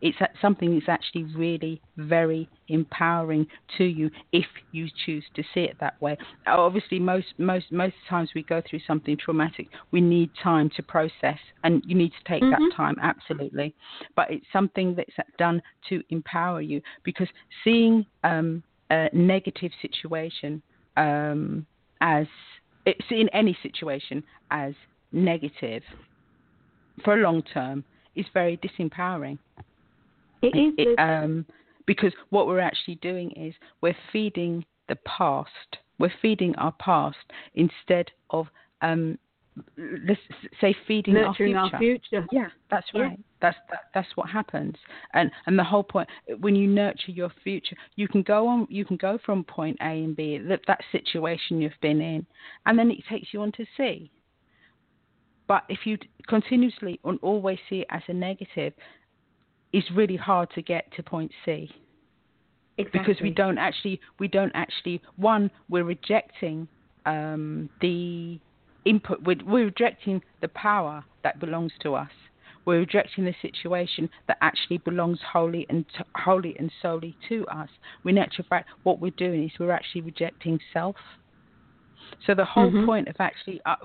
Speaker 4: It's something that's actually really very empowering to you if you choose to see it that way. Obviously, most most most times we go through something traumatic, we need time to process, and you need to take
Speaker 3: Mhm.
Speaker 4: that time absolutely. But it's something that's done to empower you because seeing um, a negative situation um, as it's in any situation as negative for a long term is very disempowering.
Speaker 3: It is.
Speaker 4: It- um, because what we're actually doing is we're feeding the past. We're feeding our past instead of um, let's say feeding
Speaker 3: nurturing
Speaker 4: our
Speaker 3: our
Speaker 4: future.
Speaker 3: future.
Speaker 4: Yeah, that's
Speaker 3: Yeah.
Speaker 4: right. That's that, that's what happens. And and the whole point when you nurture your future, you can go on you can go from point A and B, that that situation you've been in, and then it takes you on to C. But if you continuously and always see it as a negative, it's really hard to get to point C.
Speaker 3: Exactly.
Speaker 4: because we don't actually we don't actually one we're rejecting um, the input we're, we're rejecting the power that belongs to us. We're rejecting the situation that actually belongs wholly and t- wholly and solely to us. In actual fact what we're doing is we're actually rejecting self so the whole
Speaker 3: Mhm.
Speaker 4: point of actually uh,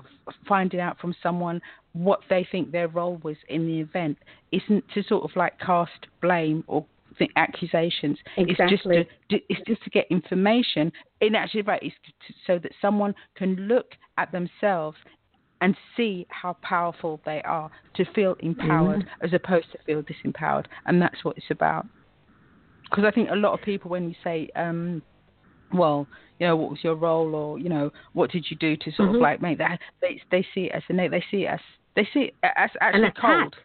Speaker 4: finding out from someone what they think their role was in the event isn't to sort of like cast blame or accusations. It's just to
Speaker 3: Exactly.
Speaker 4: it's just to get information. In actually, right, it's to, so that someone can look at themselves and see how powerful they are to feel empowered
Speaker 3: Mhm.
Speaker 4: as opposed to feel disempowered, and that's what it's about. Because I think a lot of people, when you say, um, well, you know, what was your role, or you know, what did you do to sort
Speaker 3: Mhm.
Speaker 4: of like make that? They they see it as a they see it as they see it as actually cold.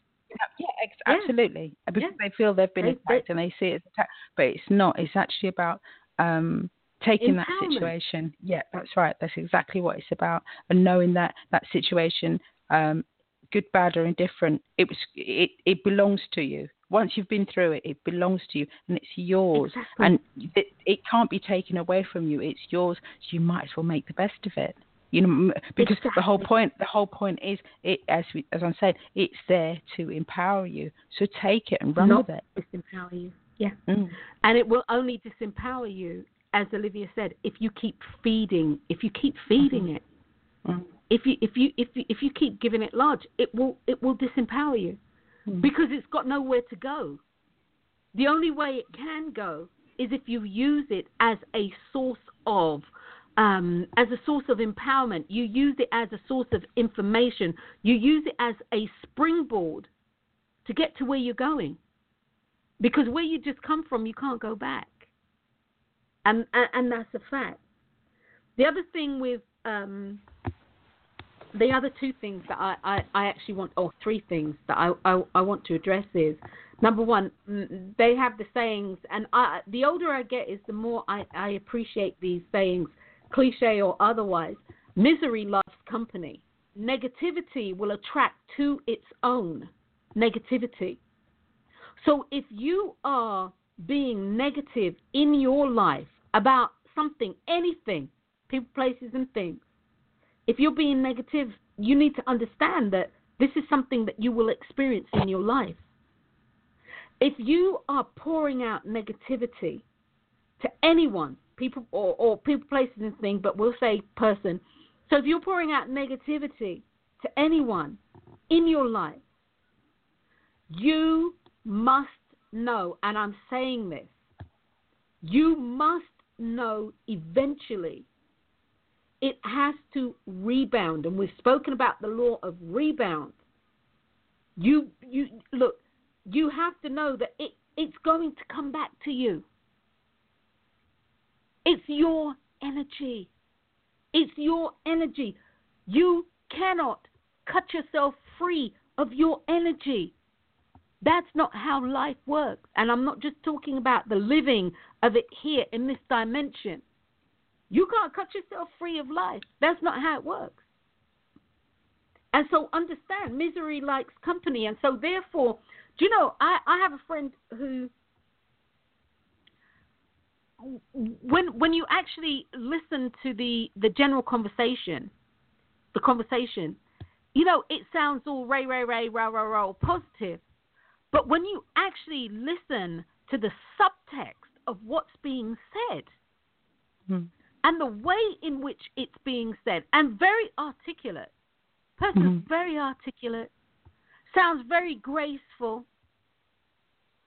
Speaker 4: Yeah, ex-
Speaker 3: Yeah.
Speaker 4: absolutely. Because
Speaker 3: Yeah.
Speaker 4: they feel they've been
Speaker 3: They-
Speaker 4: attacked and they see it as attack, but it's not. It's actually about um, taking that situation. Yeah, that's right. That's exactly what it's about, and knowing that that situation, um, good, bad, or indifferent, it was it it belongs to you. Once you've been through it, it belongs to you, and it's yours.
Speaker 3: Exactly.
Speaker 4: And it, it can't be taken away from you. It's yours. So you might as well make the best of it. You know, because the whole point the whole point is it as we, as I'm saying, it's there to empower you. So take it and run
Speaker 3: Not
Speaker 4: with it.
Speaker 3: disempower you. Yeah.
Speaker 4: Mm.
Speaker 3: And it will only disempower you, as Olivia said, if you keep feeding. If you keep feeding it.
Speaker 4: Mm.
Speaker 3: If you if you if you, if you keep giving it large, it will it will disempower you
Speaker 4: Mm.
Speaker 3: because it's got nowhere to go. The only way it can go is if you use it as a source of um, as a source of empowerment. You use it as a source of information. You use it as a springboard to get to where you're going. Because where you just come from, you can't go back, and and, and that's a fact. The other thing with um, the other two things that I, I, I actually want, or three things that I, I, I want to address is number one, they have the sayings, and I, the older I get, is the more I, I appreciate these sayings, cliche or otherwise. Misery loves company. Negativity will attract to its own negativity. So if you are being negative in your life about something, anything, people, places, and things, if you're being negative, you need to understand that this is something that you will experience in your life. If you are pouring out negativity to anyone, people or, or people, places, and things, but we'll say person. So if you're pouring out negativity to anyone in your life, you must know, and I'm saying this, you must know eventually it has to rebound. And we've spoken about the law of rebound. You you look, you have to know that it, it's going to come back to you. It's your energy. It's your energy. You cannot cut yourself free of your energy. That's not how life works. And I'm not just talking about the living of it here in this dimension. You can't cut yourself free of life. That's not how it works. And so understand, misery likes company. And so therefore, do you know, I, I have a friend who when when you actually listen to the the general conversation, the conversation, you know, it sounds all ray ray ray rah rah rah positive, but when you actually listen to the subtext of what's being said,
Speaker 4: mm.
Speaker 3: And the way in which it's being said, and very articulate, person
Speaker 4: Mm-hmm.
Speaker 3: very articulate, sounds very graceful.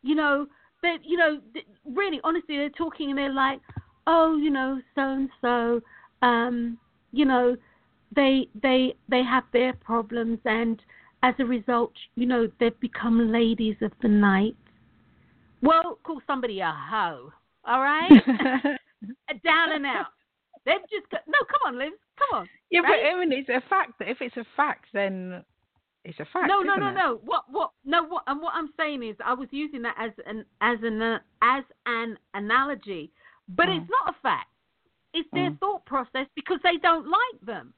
Speaker 3: You know, that you know, really, honestly, they're talking and they're like, oh, you know, so and so, um, you know, they they they have their problems, and as a result, you know, they've become ladies of the night. Well, call somebody a hoe, all right? Down and out. They've just got no. Come on, Liz. Come on.
Speaker 4: yeah,
Speaker 3: right?
Speaker 4: but I mean, it's a fact. That if it's a fact, then it's a fact.
Speaker 3: No, no, no,
Speaker 4: it?
Speaker 3: no. What, what? No, what? And what I'm saying is, I was using that as an as an uh, as an analogy, but
Speaker 4: Mm.
Speaker 3: it's not a fact. It's their
Speaker 4: Mm.
Speaker 3: thought process because they don't like them.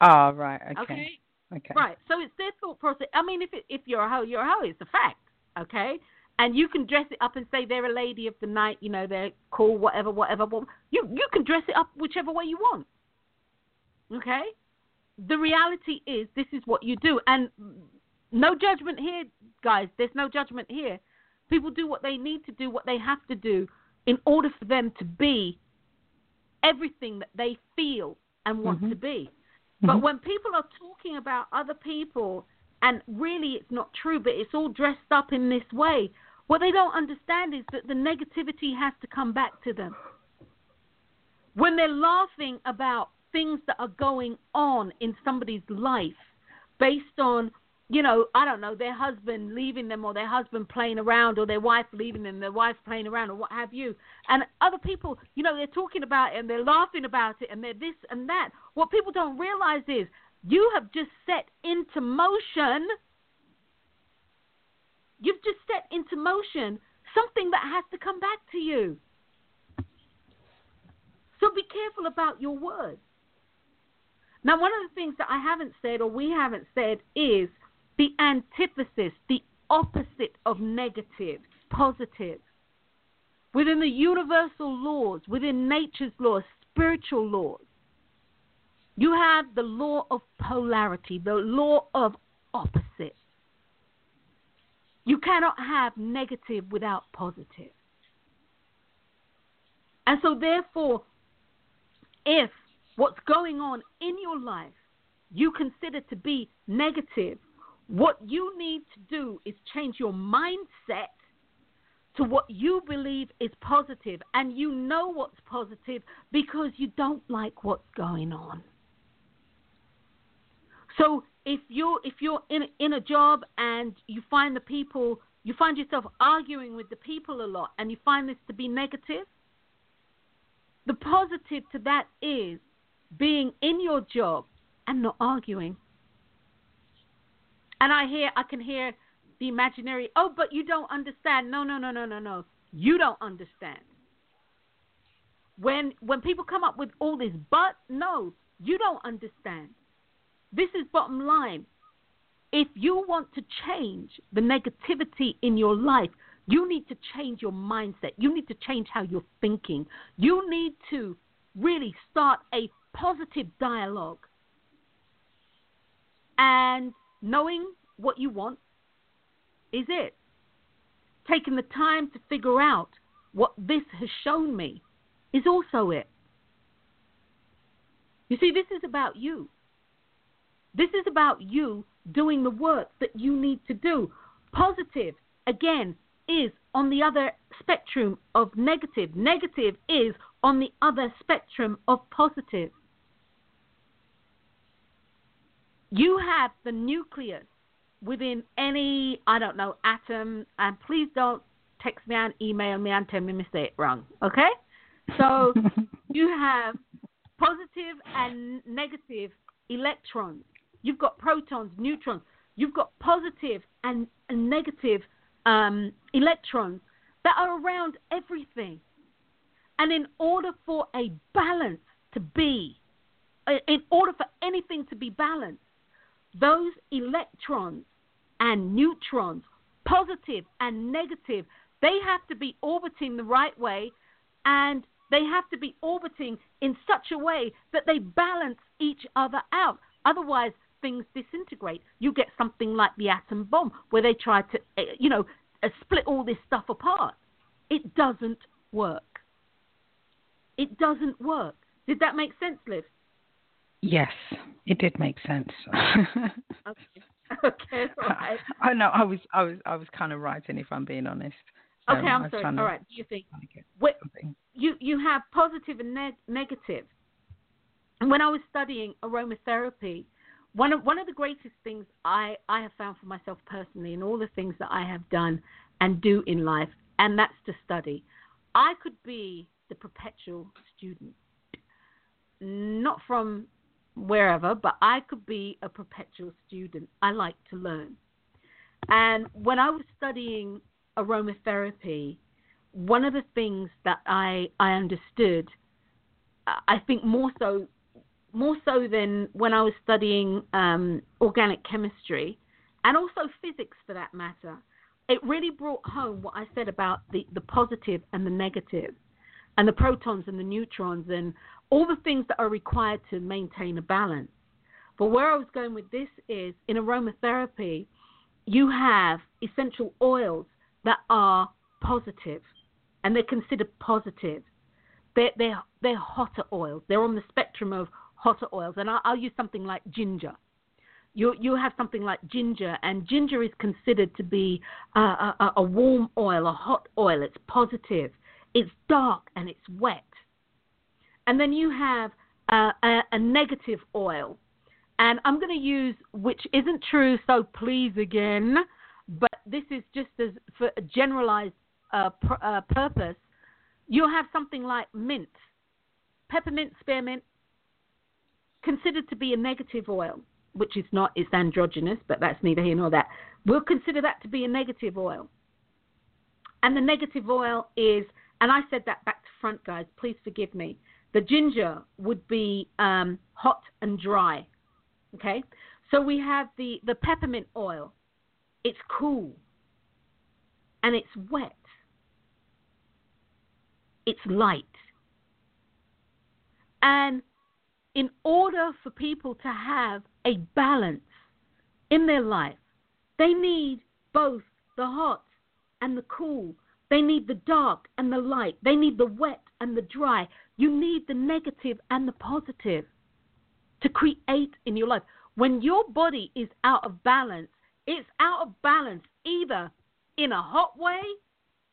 Speaker 4: Oh, right. Okay.
Speaker 3: Okay.
Speaker 4: Okay.
Speaker 3: Right. So it's their thought process. I mean, if it, if you're a hoe, you're a hoe. It's a fact. Okay. And you can dress it up and say they're a lady of the night. You know, they're cool, whatever, whatever. You you can dress it up whichever way you want. Okay. The reality is, this is what you do, and no judgment here, guys. There's no judgment here. People do what they need to do, what they have to do, in order for them to be everything that they feel and want
Speaker 4: Mhm.
Speaker 3: to be. But
Speaker 4: Mhm.
Speaker 3: when people are talking about other people and really it's not true, but it's all dressed up in this way, what they don't understand is that the negativity has to come back to them. When they're laughing about things that are going on in somebody's life based on, you know, I don't know, their husband leaving them or their husband playing around or their wife leaving them, their wife playing around or what have you. And other people, you know, they're talking about it and they're laughing about it and they're this and that. What people don't realize is you have just set into motion, you've just set into motion something that has to come back to you. So be careful about your words. Now, one of the things that I haven't said or we haven't said is the antithesis, the opposite of negative, positive. Within the universal laws, within nature's laws, spiritual laws, you have the law of polarity, the law of opposites. You cannot have negative without positive. And so, therefore, if what's going on in your life you consider to be negative, what you need to do is change your mindset to what you believe is positive, and you know what's positive because you don't like what's going on. So if you're if you're in in a job and you find the people you find yourself arguing with the people a lot and you find this to be negative, the positive to that is being in your job and not arguing. And I hear I can hear the imaginary, oh, but you don't understand. No, no, no, no, no, no. You don't understand. When when people come up with all this but no, you don't understand. This is bottom line. If you want to change the negativity in your life, you need to change your mindset. You need to change how you're thinking. You need to really start a positive dialogue. And knowing what you want is it. Taking the time to figure out what this has shown me is also it. You see, this is about you. This is about you doing the work that you need to do. Positive, again, is on the other spectrum of negative. Negative is on the other spectrum of positive. You have the nucleus within any, I don't know, atom, and please don't text me and email me and tell me I say it wrong, okay? So you have positive and negative electrons. You've got protons, neutrons. You've got positive and, and negative um, electrons that are around everything. And in order for a balance to be, in order for anything to be balanced, those electrons and neutrons, positive and negative, they have to be orbiting the right way and they have to be orbiting in such a way that they balance each other out. Otherwise, things disintegrate. You get something like the atom bomb, where they try to, eh, you know, uh, split all this stuff apart. It doesn't work. It doesn't work. Did that make sense, Liv?
Speaker 4: Yes, it did make sense.
Speaker 3: okay. Okay, right.
Speaker 4: I know. I was, I was, I was kind of writing, if I'm being honest.
Speaker 3: Okay, I'm sorry. All right. Do you think what, you you have positive and neg- negative? And when I was studying aromatherapy, one of one of the greatest things I I have found for myself personally, in all the things that I have done and do in life, and that's to study. I could be the perpetual student, not from wherever, but I could be a perpetual student. I like to learn. And when I was studying aromatherapy, one of the things that I, I understood, I think more so, more so than when I was studying um, organic chemistry, and also physics for that matter, it really brought home what I said about the, the positive and the negative, and the protons and the neutrons, and all the things that are required to maintain a balance. But where I was going with this is in aromatherapy, you have essential oils that are positive, and they're considered positive. They're, they're, they're hotter oils. They're on the spectrum of hotter oils. And I'll, I'll use something like ginger. You, you have something like ginger, and ginger is considered to be a, a, a warm oil, a hot oil. It's positive, it's dark, and it's wet. And then you have uh, a, a negative oil. And I'm going to use, which isn't true, so please again, but this is just as for a generalized uh, pr- uh, purpose. You'll have something like mint, peppermint, spearmint, considered to be a negative oil, which is not, it's androgynous, but that's neither here nor there. We'll consider that to be a negative oil. And the negative oil is, and I said that back to front, guys, please forgive me. The ginger would be um, hot and dry. Okay? So we have the, the peppermint oil, it's cool. And it's wet. It's light. And in order for people to have a balance in their life, they need both the hot and the cool. They need the dark and the light. They need the wet and the dry. You need the negative and the positive to create in your life. When your body is out of balance, it's out of balance either in a hot way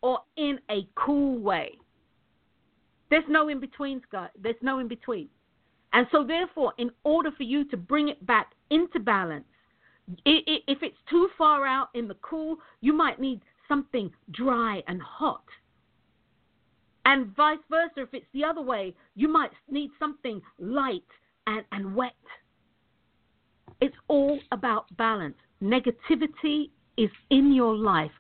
Speaker 3: or in a cool way. There's no in between, Scott. There's no in between. And so, therefore, in order for you to bring it back into balance, if it's too far out in the cool, you might need something dry and hot. And vice versa, if it's the other way, you might need something light and, and wet. It's all about balance. Negativity is in your life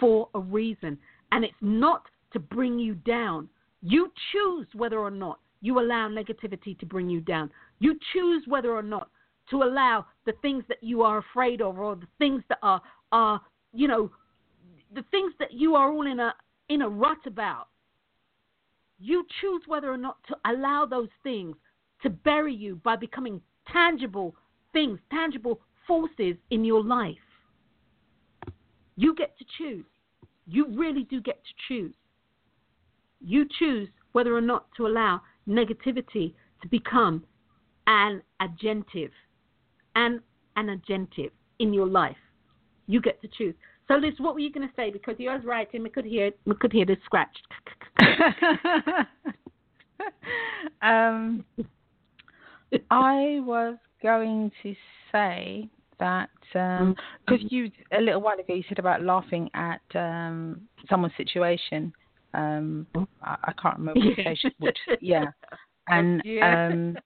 Speaker 3: for a reason, and it's not to bring you down. You choose whether or not you allow negativity to bring you down. You choose whether or not to allow the things that you are afraid of or the things that are are you know the things that you are all in a in a rut about. You choose whether or not to allow those things to bury you by becoming tangible things, tangible forces in your life. You get to choose. You really do get to choose. You choose whether or not to allow negativity to become an agentive and an agentive in your life. You get to choose. So, Liz, what were you going to say? Because you was writing, we could hear we could hear the scratch.
Speaker 4: um, I was going to say that because um, mm. you a little while ago you said about laughing at um, someone's situation. Um, mm. I, I, can't remember which, which yeah. And um,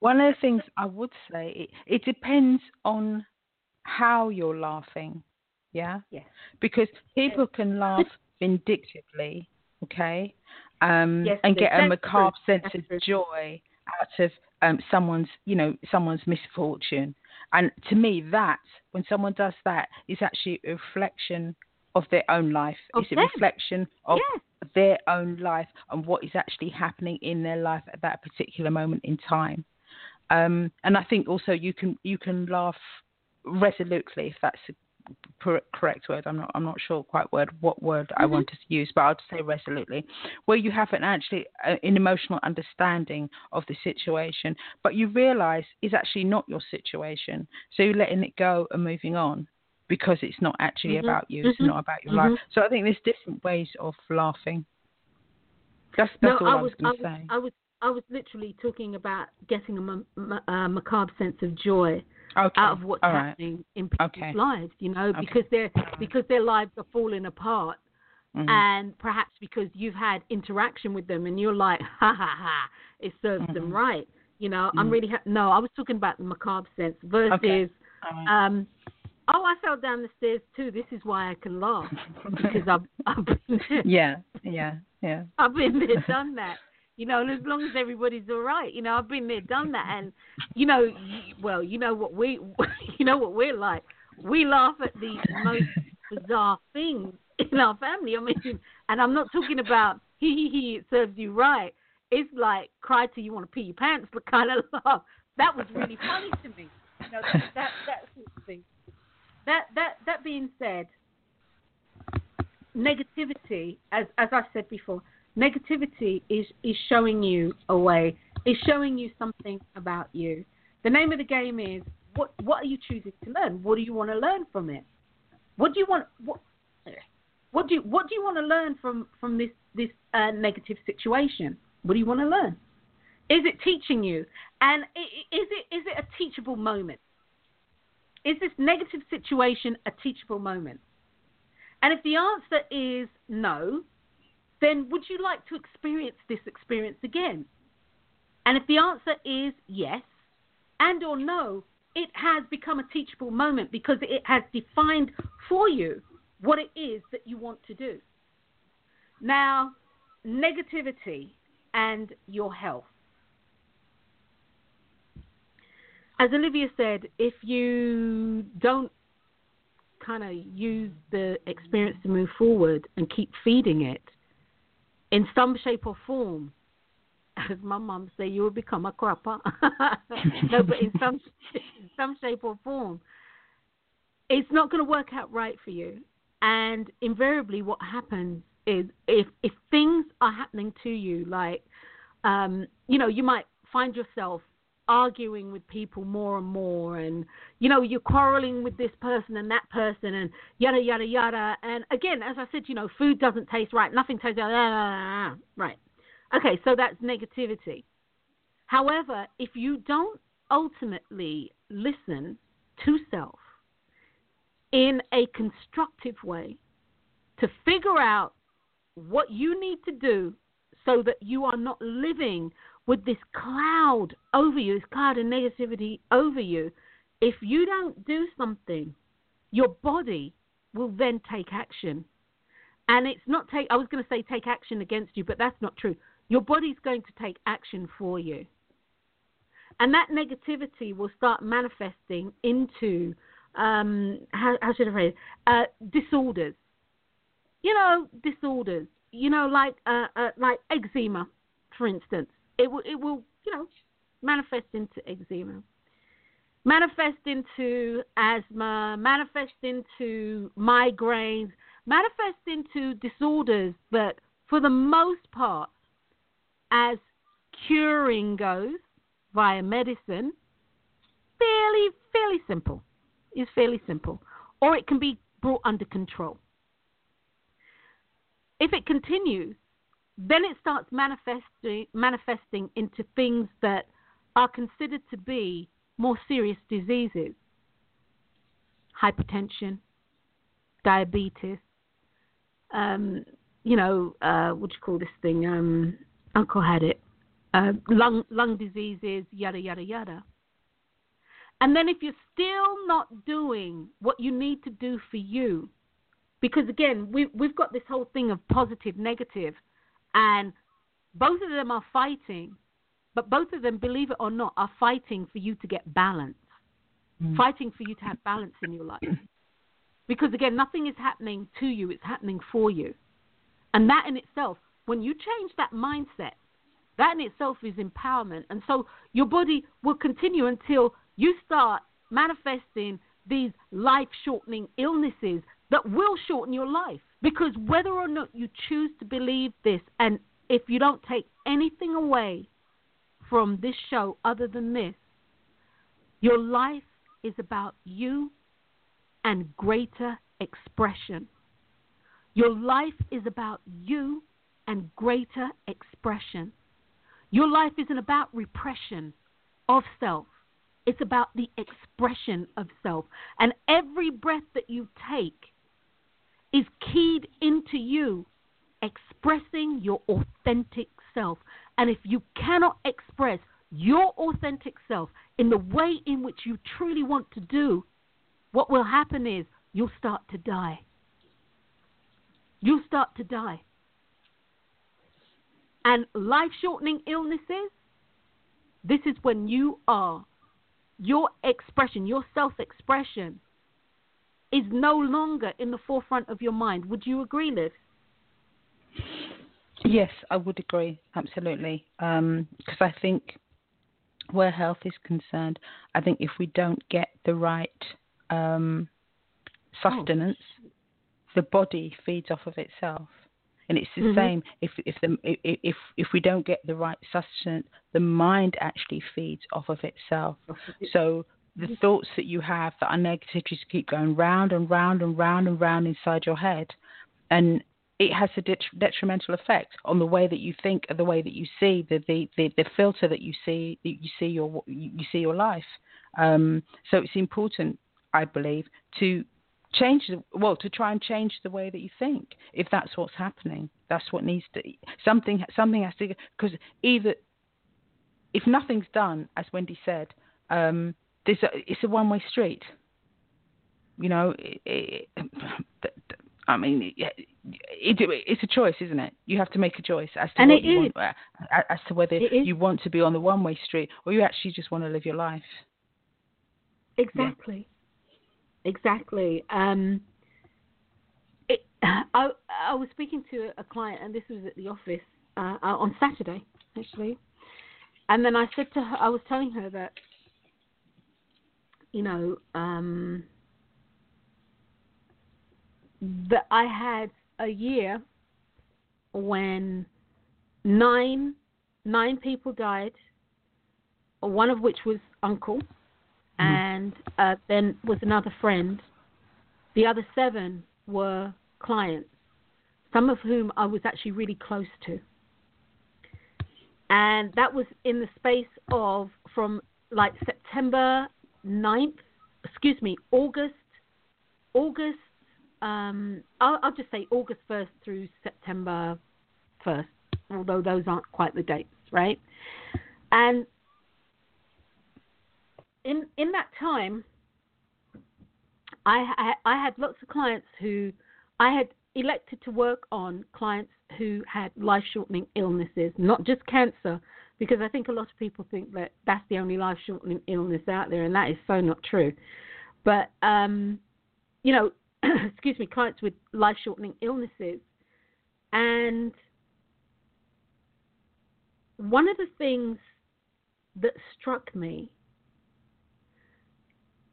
Speaker 4: one of the things I would say it, it depends on how you're laughing. Yeah.
Speaker 3: Yes.
Speaker 4: Because people can laugh vindictively, okay, um,
Speaker 3: yes,
Speaker 4: and get a macabre sense of joy out of um, someone's, you know, someone's misfortune. And to me, that when someone does that, is actually a reflection of their own life.
Speaker 3: Of
Speaker 4: it's a reflection of their own life and what is actually happening in their life at that particular moment in time. Um, and I think also you can you can laugh resolutely if that's a correct word. I'm not I'm not sure quite word what word I
Speaker 3: Mm-hmm.
Speaker 4: wanted to use, but I'd say resolutely, where you have an actually uh, an emotional understanding of the situation, but you realise it's actually not your situation, so you're letting it go and moving on because it's not actually
Speaker 3: Mhm.
Speaker 4: about you. It's
Speaker 3: Mhm.
Speaker 4: not about your
Speaker 3: Mhm.
Speaker 4: life. So I think there's different ways of laughing. That's
Speaker 3: No,
Speaker 4: all
Speaker 3: I
Speaker 4: I
Speaker 3: was,
Speaker 4: was going to say.
Speaker 3: I was, I was literally talking about getting a uh, macabre sense of joy
Speaker 4: Okay.
Speaker 3: out of what's
Speaker 4: all right.
Speaker 3: happening in people's
Speaker 4: Okay.
Speaker 3: lives. You know,
Speaker 4: Okay.
Speaker 3: because their because their lives are falling apart,
Speaker 4: Mhm.
Speaker 3: and perhaps because you've had interaction with them, and you're like, ha ha ha, it serves them
Speaker 4: Mhm.
Speaker 3: right. You know, I'm
Speaker 4: Mhm.
Speaker 3: really ha- no. I was talking about the macabre sense versus,
Speaker 4: Okay. Right.
Speaker 3: um, oh, I fell down the stairs too. This is why I can laugh because I've I've been there.
Speaker 4: yeah, yeah, yeah.
Speaker 3: I've been there, done that. You know, and as long as everybody's all right, you know, I've been there, done that, and you know, well, you know what we, you know what we're like. We laugh at the most bizarre things in our family. I mean, and I'm not talking about hee hee hee. It serves you right. It's like cry till you want to pee your pants, but kind of laugh. That was really funny to me. You know, that that, that sort of thing. That that that being said, negativity, as as I said before, negativity is is showing you a way, is showing you something about you. The name of the game is what what are you choosing to learn? What do you want to learn from it? What do you want what what do you what do you want to learn from from this this uh, negative situation? What do you want to learn? Is it teaching you? And is it is it a teachable moment? Is this negative situation a teachable moment? And if the answer is no, then would you like to experience this experience again? And if the answer is yes and or no, it has become a teachable moment because it has defined for you what it is that you want to do. Now, negativity and your health. As Olivia said, if you don't kind of use the experience to move forward and keep feeding it in some shape or form, as my mum say, you will become a crapper. no, but in some in some shape or form, it's not going to work out right for you. And invariably, what happens is if if things are happening to you, like um, you know, you might find yourself arguing with people more and more and you know you're quarreling with this person and that person and yada yada yada. And again as i said you know food doesn't taste right. Nothing tastes right ah, ah, ah, right. Okay so that's negativity. However if you don't ultimately listen to self in a constructive way to figure out what you need to do so that you are not living with this cloud over you, this cloud of negativity over you, if you don't do something, your body will then take action. And it's not take I was going to say take action against you, but that's not true. Your body's going to take action for you. And that negativity will start manifesting into um how, how should I phrase it? Uh, disorders. You know, disorders. You know, like uh, uh like eczema, for instance it will it will you know manifest into eczema. Manifest into asthma manifest into migraines manifest into disorders that for the most part as curing goes via medicine fairly fairly simple. Is fairly simple. Or it can be brought under control. If it continues then it starts manifesting manifesting into things that are considered to be more serious diseases. Hypertension diabetes um, you know uh, what do you call this thing? Um, uncle had it. Uh, lung lung diseases yada yada yada. And then if you're still not doing what you need to do for you because again we, we've got this whole thing of positive negative and both of them are fighting but both of them, believe it or not, are fighting for you to get balance, mm. fighting for you to have balance in your life. Because again, nothing is happening to you, it's happening for you. And that in itself, when you change that mindset, that in itself is empowerment. And so your body will continue until you start manifesting these life shortening illnesses that will shorten your life. Because whether or not you choose to believe this, and if you don't take anything away from this show other than this, your life is about you and greater expression. Your life is about you and greater expression. Your life isn't about repression of self. It's about the expression of self. And every breath that you take is keyed into you expressing your authentic self. And if you cannot express your authentic self in the way in which you truly want to do, what will happen is you'll start to die. You'll start to die. And life shortening illnesses, this is when you are, your expression, your self expression, is no longer in the forefront of your mind. Would you agree, Liv?
Speaker 4: Yes, I would agree, absolutely. Because um, I think where health is concerned, I think if we don't get the right um, sustenance, oh. the body feeds off of itself. And it's the mm-hmm. same if if the if if we don't get the right sustenance, the mind actually feeds off of itself. So the thoughts that you have that are negative just keep going round and round and round and round inside your head, and it has a detrimental effect on the way that you think, the way that you see, the the, the, the filter that you see that you see your you see your life. Um, so it's important, I believe, to change the well to try and change the way that you think. If that's what's happening, that's what needs to something something has to because either if nothing's done, as Wendy said, um, there's a, it's a one way street. You know, it, it, I mean, it, it's a choice, isn't it? You have to make a choice as to what you want, uh, as to whether you want to be on the one-way street or you actually just want to live your life.
Speaker 3: Exactly, yeah. exactly. Um, I I was speaking to a client, and this was at the office uh, uh, on Saturday, actually, and then I said to her, I was telling her that, you know. Um, that I had a year when nine nine people died, one of which was uncle, mm-hmm. and uh, then was another friend. The other seven were clients, some of whom I was actually really close to. And that was in the space of from like September 9th, excuse me, August, August um, I'll, I'll, just say August 1st through September 1st, although those aren't quite the dates, right? And in in that time, I, I, I had lots of clients who I had elected to work on clients who had life shortening illnesses, not just cancer, because I think a lot of people think that that's the only life shortening illness out there, and that is so not true. But um, you know, excuse me, clients with life shortening illnesses. And one of the things that struck me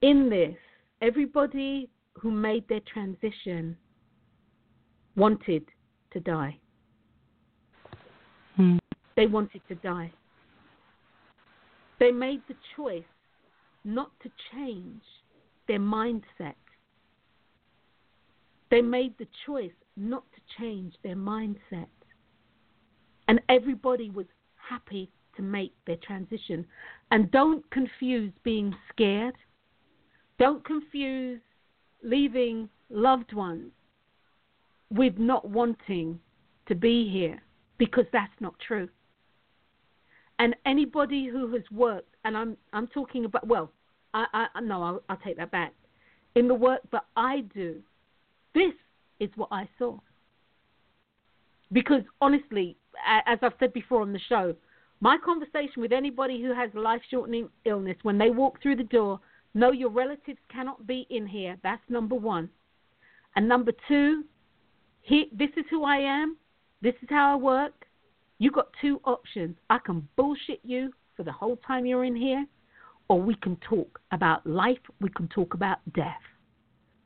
Speaker 3: in this, everybody who made their transition wanted to die.
Speaker 4: Hmm.
Speaker 3: They wanted to die. They made the choice not to change their mindset they made the choice not to change their mindset. And everybody was happy to make their transition. And don't confuse being scared. Don't confuse leaving loved ones with not wanting to be here because that's not true. And anybody who has worked, and I'm I'm talking about well, I, I no, I'll, I'll take that back. In the work that I do, this is what I saw. Because honestly, as I've said before on the show, My conversation with anybody who has life shortening illness, when they walk through the door, no, your relatives cannot be in here. That's number one. And number two, he, this is who I am. This is how I work. You got two options. I can bullshit you for the whole time you're in here, or we can talk about life. We can talk about death.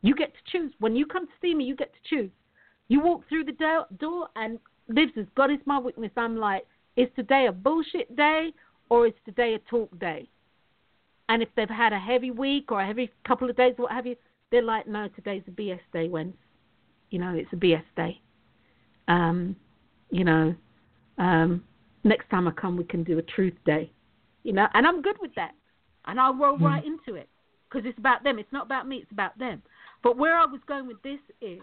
Speaker 3: You get to choose. When you come to see me, you get to choose. You walk through the door and lives as God is my witness. I'm like, is today a bullshit day or is today a talk day? And if they've had a heavy week or a heavy couple of days, what have you, they're like, no, today's a BS day. When, you know, it's a BS day. Um, you know, um, next time I come, we can do a truth day. You know, and I'm good with that. And I'll roll mm. right into it because it's about them. It's not about me. It's about them. But where I was going with this is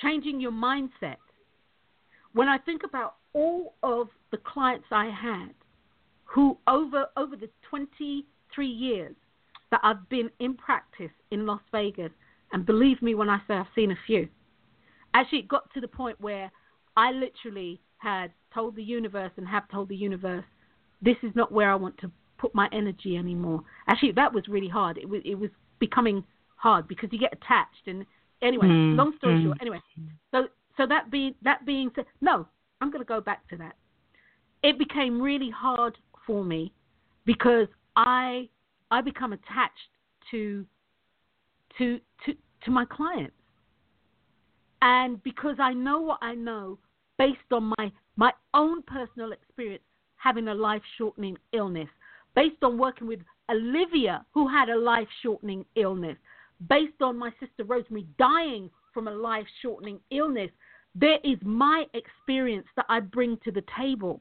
Speaker 3: changing your mindset. When I think about all of the clients I had who over over the 23 years that I've been in practice in Las Vegas, and believe me when I say I've seen a few, actually it got to the point where I literally had told the universe and have told the universe, this is not where I want to put my energy anymore. Actually, that was really hard. It was it was becoming hard because you get attached. And anyway, mm, long story short, anyway, so so that being that being said, no, I'm going to go back to that. It became really hard for me because I I become attached to to to to my clients. And because I know what I know based on my my own personal experience having a life shortening illness, based on working with Olivia who had a life shortening illness, based on my sister Rosemary dying from a life shortening illness, there is my experience that I bring to the table.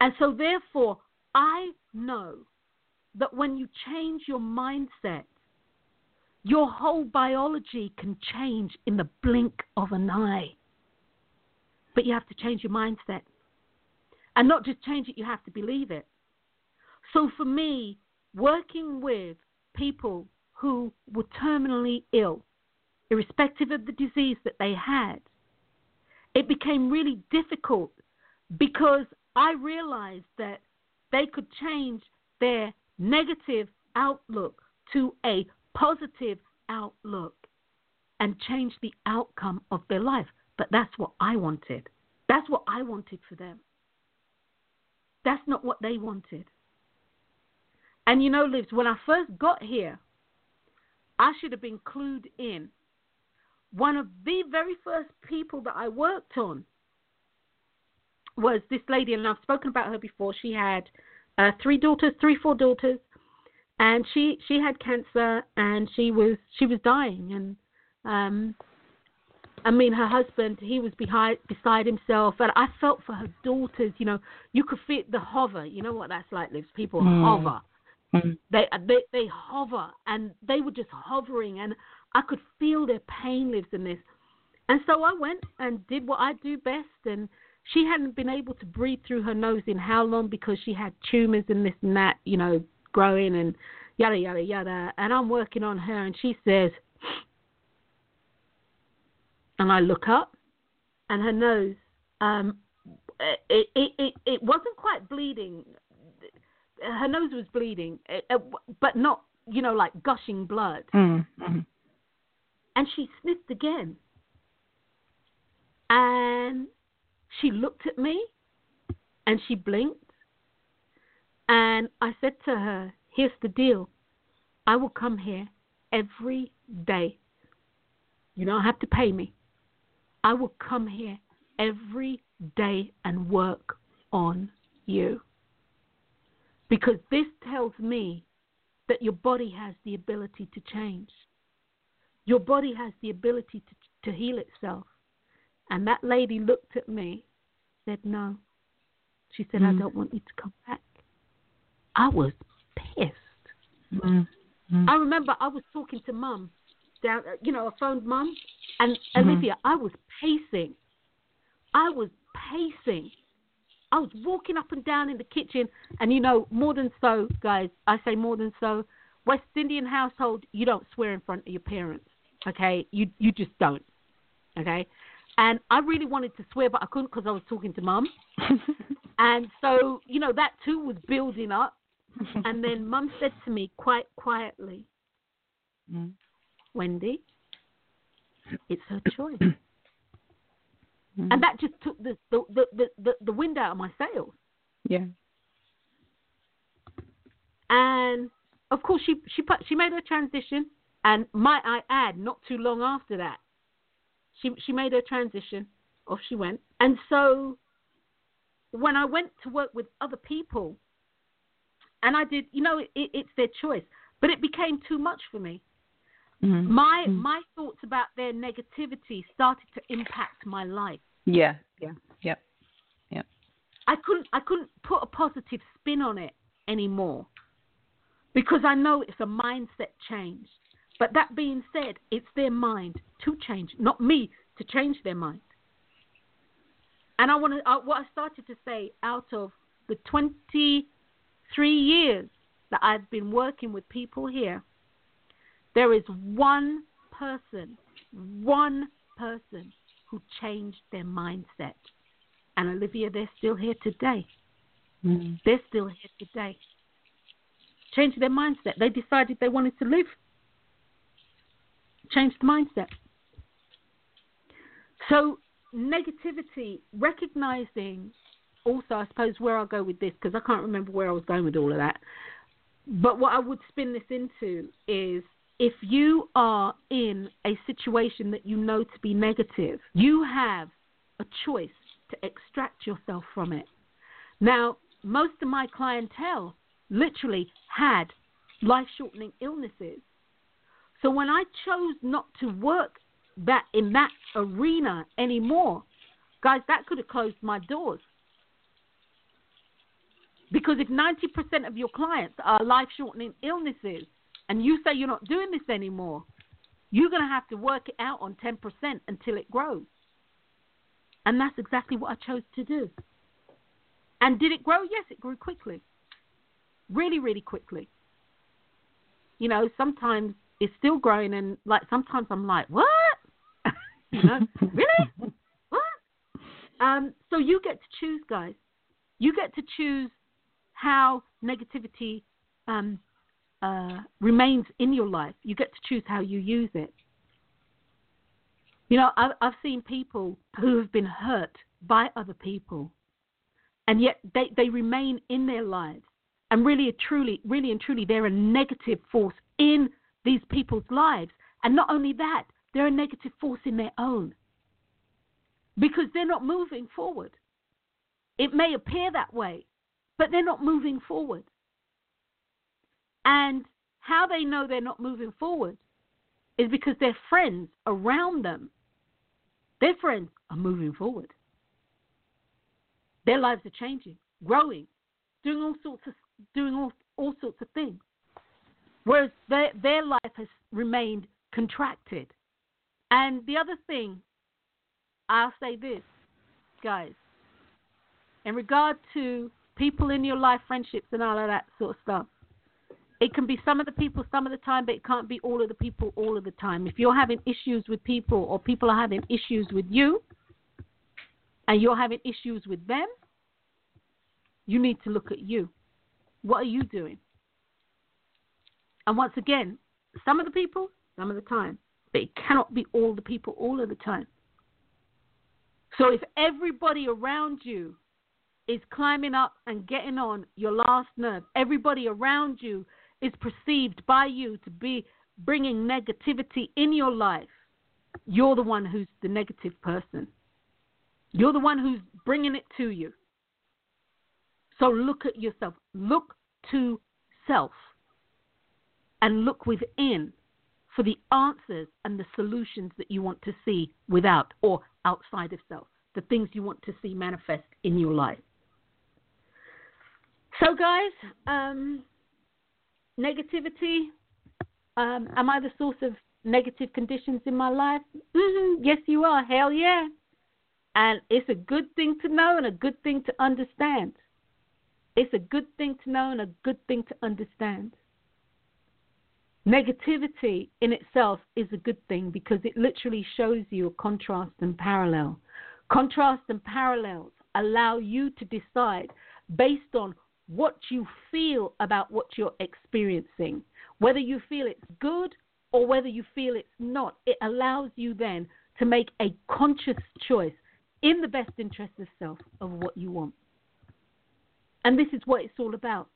Speaker 3: And so, therefore, I know that when you change your mindset, your whole biology can change in the blink of an eye. But you have to change your mindset. And not just change it, you have to believe it. So for me, working with people who were terminally ill, irrespective of the disease that they had, it became really difficult because I realized that they could change their negative outlook to a positive outlook and change the outcome of their life. But that's what I wanted. That's what I wanted for them. That's not what they wanted. And you know, Lives, when I first got here, I should have been clued in. One of the very first people that I worked on was this lady, and I've spoken about her before. She had uh, three daughters, three, four daughters, and she she had cancer, and she was she was dying, and um, I mean, her husband, he was behind, beside himself, and I felt for her daughters. You know, you could feel the hover. You know what that's like, Lives. People mm. hover. Mm. They, they they hover, and they were just hovering, and I could feel their pain lives in this. And so I went and did what I do best, and she hadn't been able to breathe through her nose in how long because she had tumors and this and that, you know, growing and yada yada yada. And I'm working on her, and she says, and I look up, and her nose, um, it, it it it wasn't quite bleeding her nose was bleeding, uh, but not you know like gushing blood.
Speaker 4: Mm-hmm.
Speaker 3: And she sniffed again, and she looked at me, and she blinked, and I said to her, "Here's the deal. I will come here every day. You don't have to pay me. I will come here every day and work on you." Because this tells me that your body has the ability to change. Your body has the ability to, to heal itself. And that lady looked at me, said, No. She said, mm. I don't want you to come back. I was pissed.
Speaker 4: Mm. Mm.
Speaker 3: I remember I was talking to mum, down, you know, I phoned mum, and mm-hmm. Olivia, I was pacing. I was pacing I was walking up and down in the kitchen, and you know, more than so, guys, I say more than so. West Indian household, you don't swear in front of your parents. Okay, you you just don't. Okay, and I really wanted to swear, but I couldn't because I was talking to mum. and so, you know, that too was building up. And then mum said to me quite quietly, mm. Wendy, it's her choice. mm. And that just took the the, the, the, the wind out of my sails.
Speaker 4: Yeah.
Speaker 3: And of course, she she put, she made her transition, and might I add, not too long after that, she she made her transition. Off she went, and so when I went to work with other people, and I did, you know, it, it's their choice, but it became too much for me. Mm-hmm. My mm-hmm. my thoughts about their negativity started to impact my life.
Speaker 4: Yeah, yeah, yep, yep.
Speaker 3: I couldn't I couldn't put a positive spin on it anymore because I know it's a mindset change. But that being said, it's their mind to change, not me to change their mind. And I want to, uh, what I started to say out of the 23 years that I've been working with people here, there is one person, one person who changed their mindset. And Olivia, they're still here today. Mm-hmm. They're still here today. Changed their mindset. They decided they wanted to live. Changed the mindset. So, negativity, recognizing also, I suppose, where I'll go with this, because I can't remember where I was going with all of that. But what I would spin this into is if you are in a situation that you know to be negative, you have a choice to extract yourself from it. Now, most of my clientele literally had life shortening illnesses. So when I chose not to work that in that arena anymore, guys, that could have closed my doors. Because if 90% of your clients are life shortening illnesses, and you say you're not doing this anymore, you're going to have to work it out on 10% until it grows. And that's exactly what I chose to do. And did it grow? Yes, it grew quickly. Really, really quickly. You know, sometimes it's still growing, and like sometimes I'm like, what? you know, really? What? Um, so you get to choose, guys. You get to choose how negativity um, uh, remains in your life. You get to choose how you use it. You know, I've, I've seen people who have been hurt by other people, and yet they, they remain in their lives. And really, truly, really and truly, they're a negative force in these people's lives. And not only that, they're a negative force in their own because they're not moving forward. It may appear that way, but they're not moving forward. And how they know they're not moving forward is because their friends around them, their friends are moving forward. Their lives are changing, growing, doing all sorts of doing all, all sorts of things. Whereas their their life has remained contracted. And the other thing, I'll say this, guys, in regard to people in your life, friendships, and all of that sort of stuff, it can be some of the people some of the time, but it can't be all of the people all of the time. If you're having issues with people or people are having issues with you and you're having issues with them, you need to look at you. What are you doing? And once again, some of the people, some of the time, but it cannot be all the people all of the time. So if everybody around you is climbing up and getting on your last nerve, everybody around you is perceived by you to be bringing negativity in your life, you're the one who's the negative person. You're the one who's bringing it to you. So look at yourself. Look to self and look within for the answers and the solutions that you want to see without or outside of self, the things you want to see manifest in your life. So, guys, um, negativity. Um, am I the source of negative conditions in my life? Mm-hmm. Yes, you are. Hell yeah. And it's a good thing to know and a good thing to understand. It's a good thing to know and a good thing to understand. Negativity in itself is a good thing because it literally shows you a contrast and parallel. Contrast and parallels allow you to decide based on what you feel about what you're experiencing, whether you feel it's good or whether you feel it's not. It allows you then to make a conscious choice in the best interest of self of what you want. And this is what it's all about.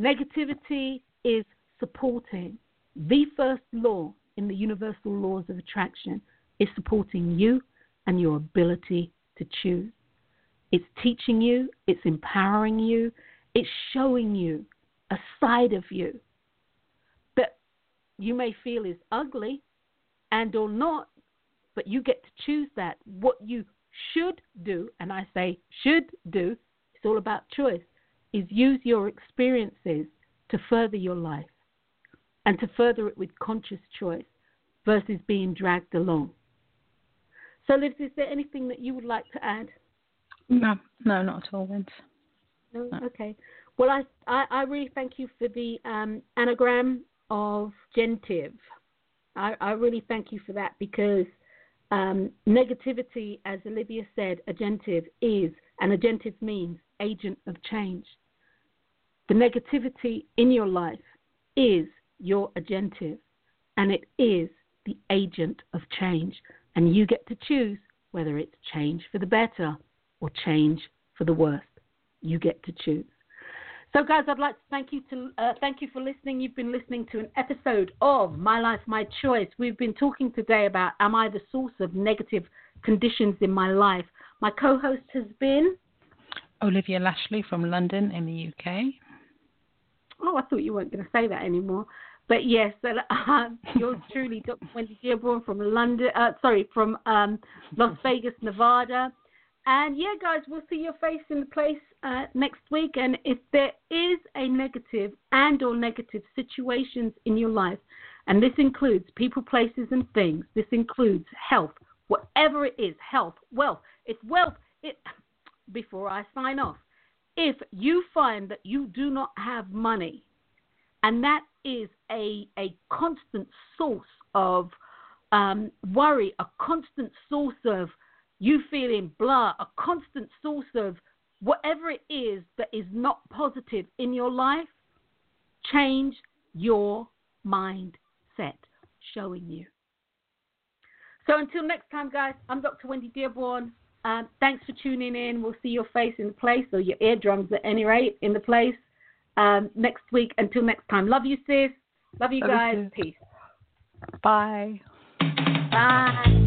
Speaker 3: Negativity is supporting the first law in the universal laws of attraction is supporting you and your ability to choose. It's teaching you, it's empowering you, it's showing you a side of you that you may feel is ugly and or not, but you get to choose that. What you should do, and I say should do, it's all about choice, is use your experiences to further your life and to further it with conscious choice versus being dragged along. So, Liz, is there anything that you would like to add?
Speaker 4: No, no, not at all, Vince.
Speaker 3: No? no. Okay. Well, I, I, I, really thank you for the um, anagram of gentive. I, I, really thank you for that because um, negativity, as Olivia said, agentive is, and agentive means agent of change. The negativity in your life is your agentive, and it is the agent of change. And you get to choose whether it's change for the better or change for the worse. You get to choose. So, guys, I'd like to thank you to uh, thank you for listening. You've been listening to an episode of My Life, My Choice. We've been talking today about Am I the source of negative conditions in my life? My co-host has been
Speaker 4: Olivia Lashley from London in the UK.
Speaker 3: Oh, I thought you weren't going to say that anymore. But yes, uh, yours truly, Dr. Wendy Dearborn from London. Uh, sorry, from um, Las Vegas, Nevada. And yeah, guys, we'll see your face in the place uh, next week. And if there is a negative and or negative situations in your life, and this includes people, places, and things. This includes health, whatever it is, health, wealth. It's wealth. It. Before I sign off, if you find that you do not have money, and that is a, a constant source of um, worry, a constant source of you feeling blah, a constant source of whatever it is that is not positive in your life, change your mindset, showing you. So until next time, guys, I'm Dr. Wendy Dearborn. Um, thanks for tuning in. We'll see your face in the place, or your eardrums at any rate, in the place um, next week. Until next time. Love you, sis. Love you Love guys. You Peace.
Speaker 4: Bye.
Speaker 3: Bye.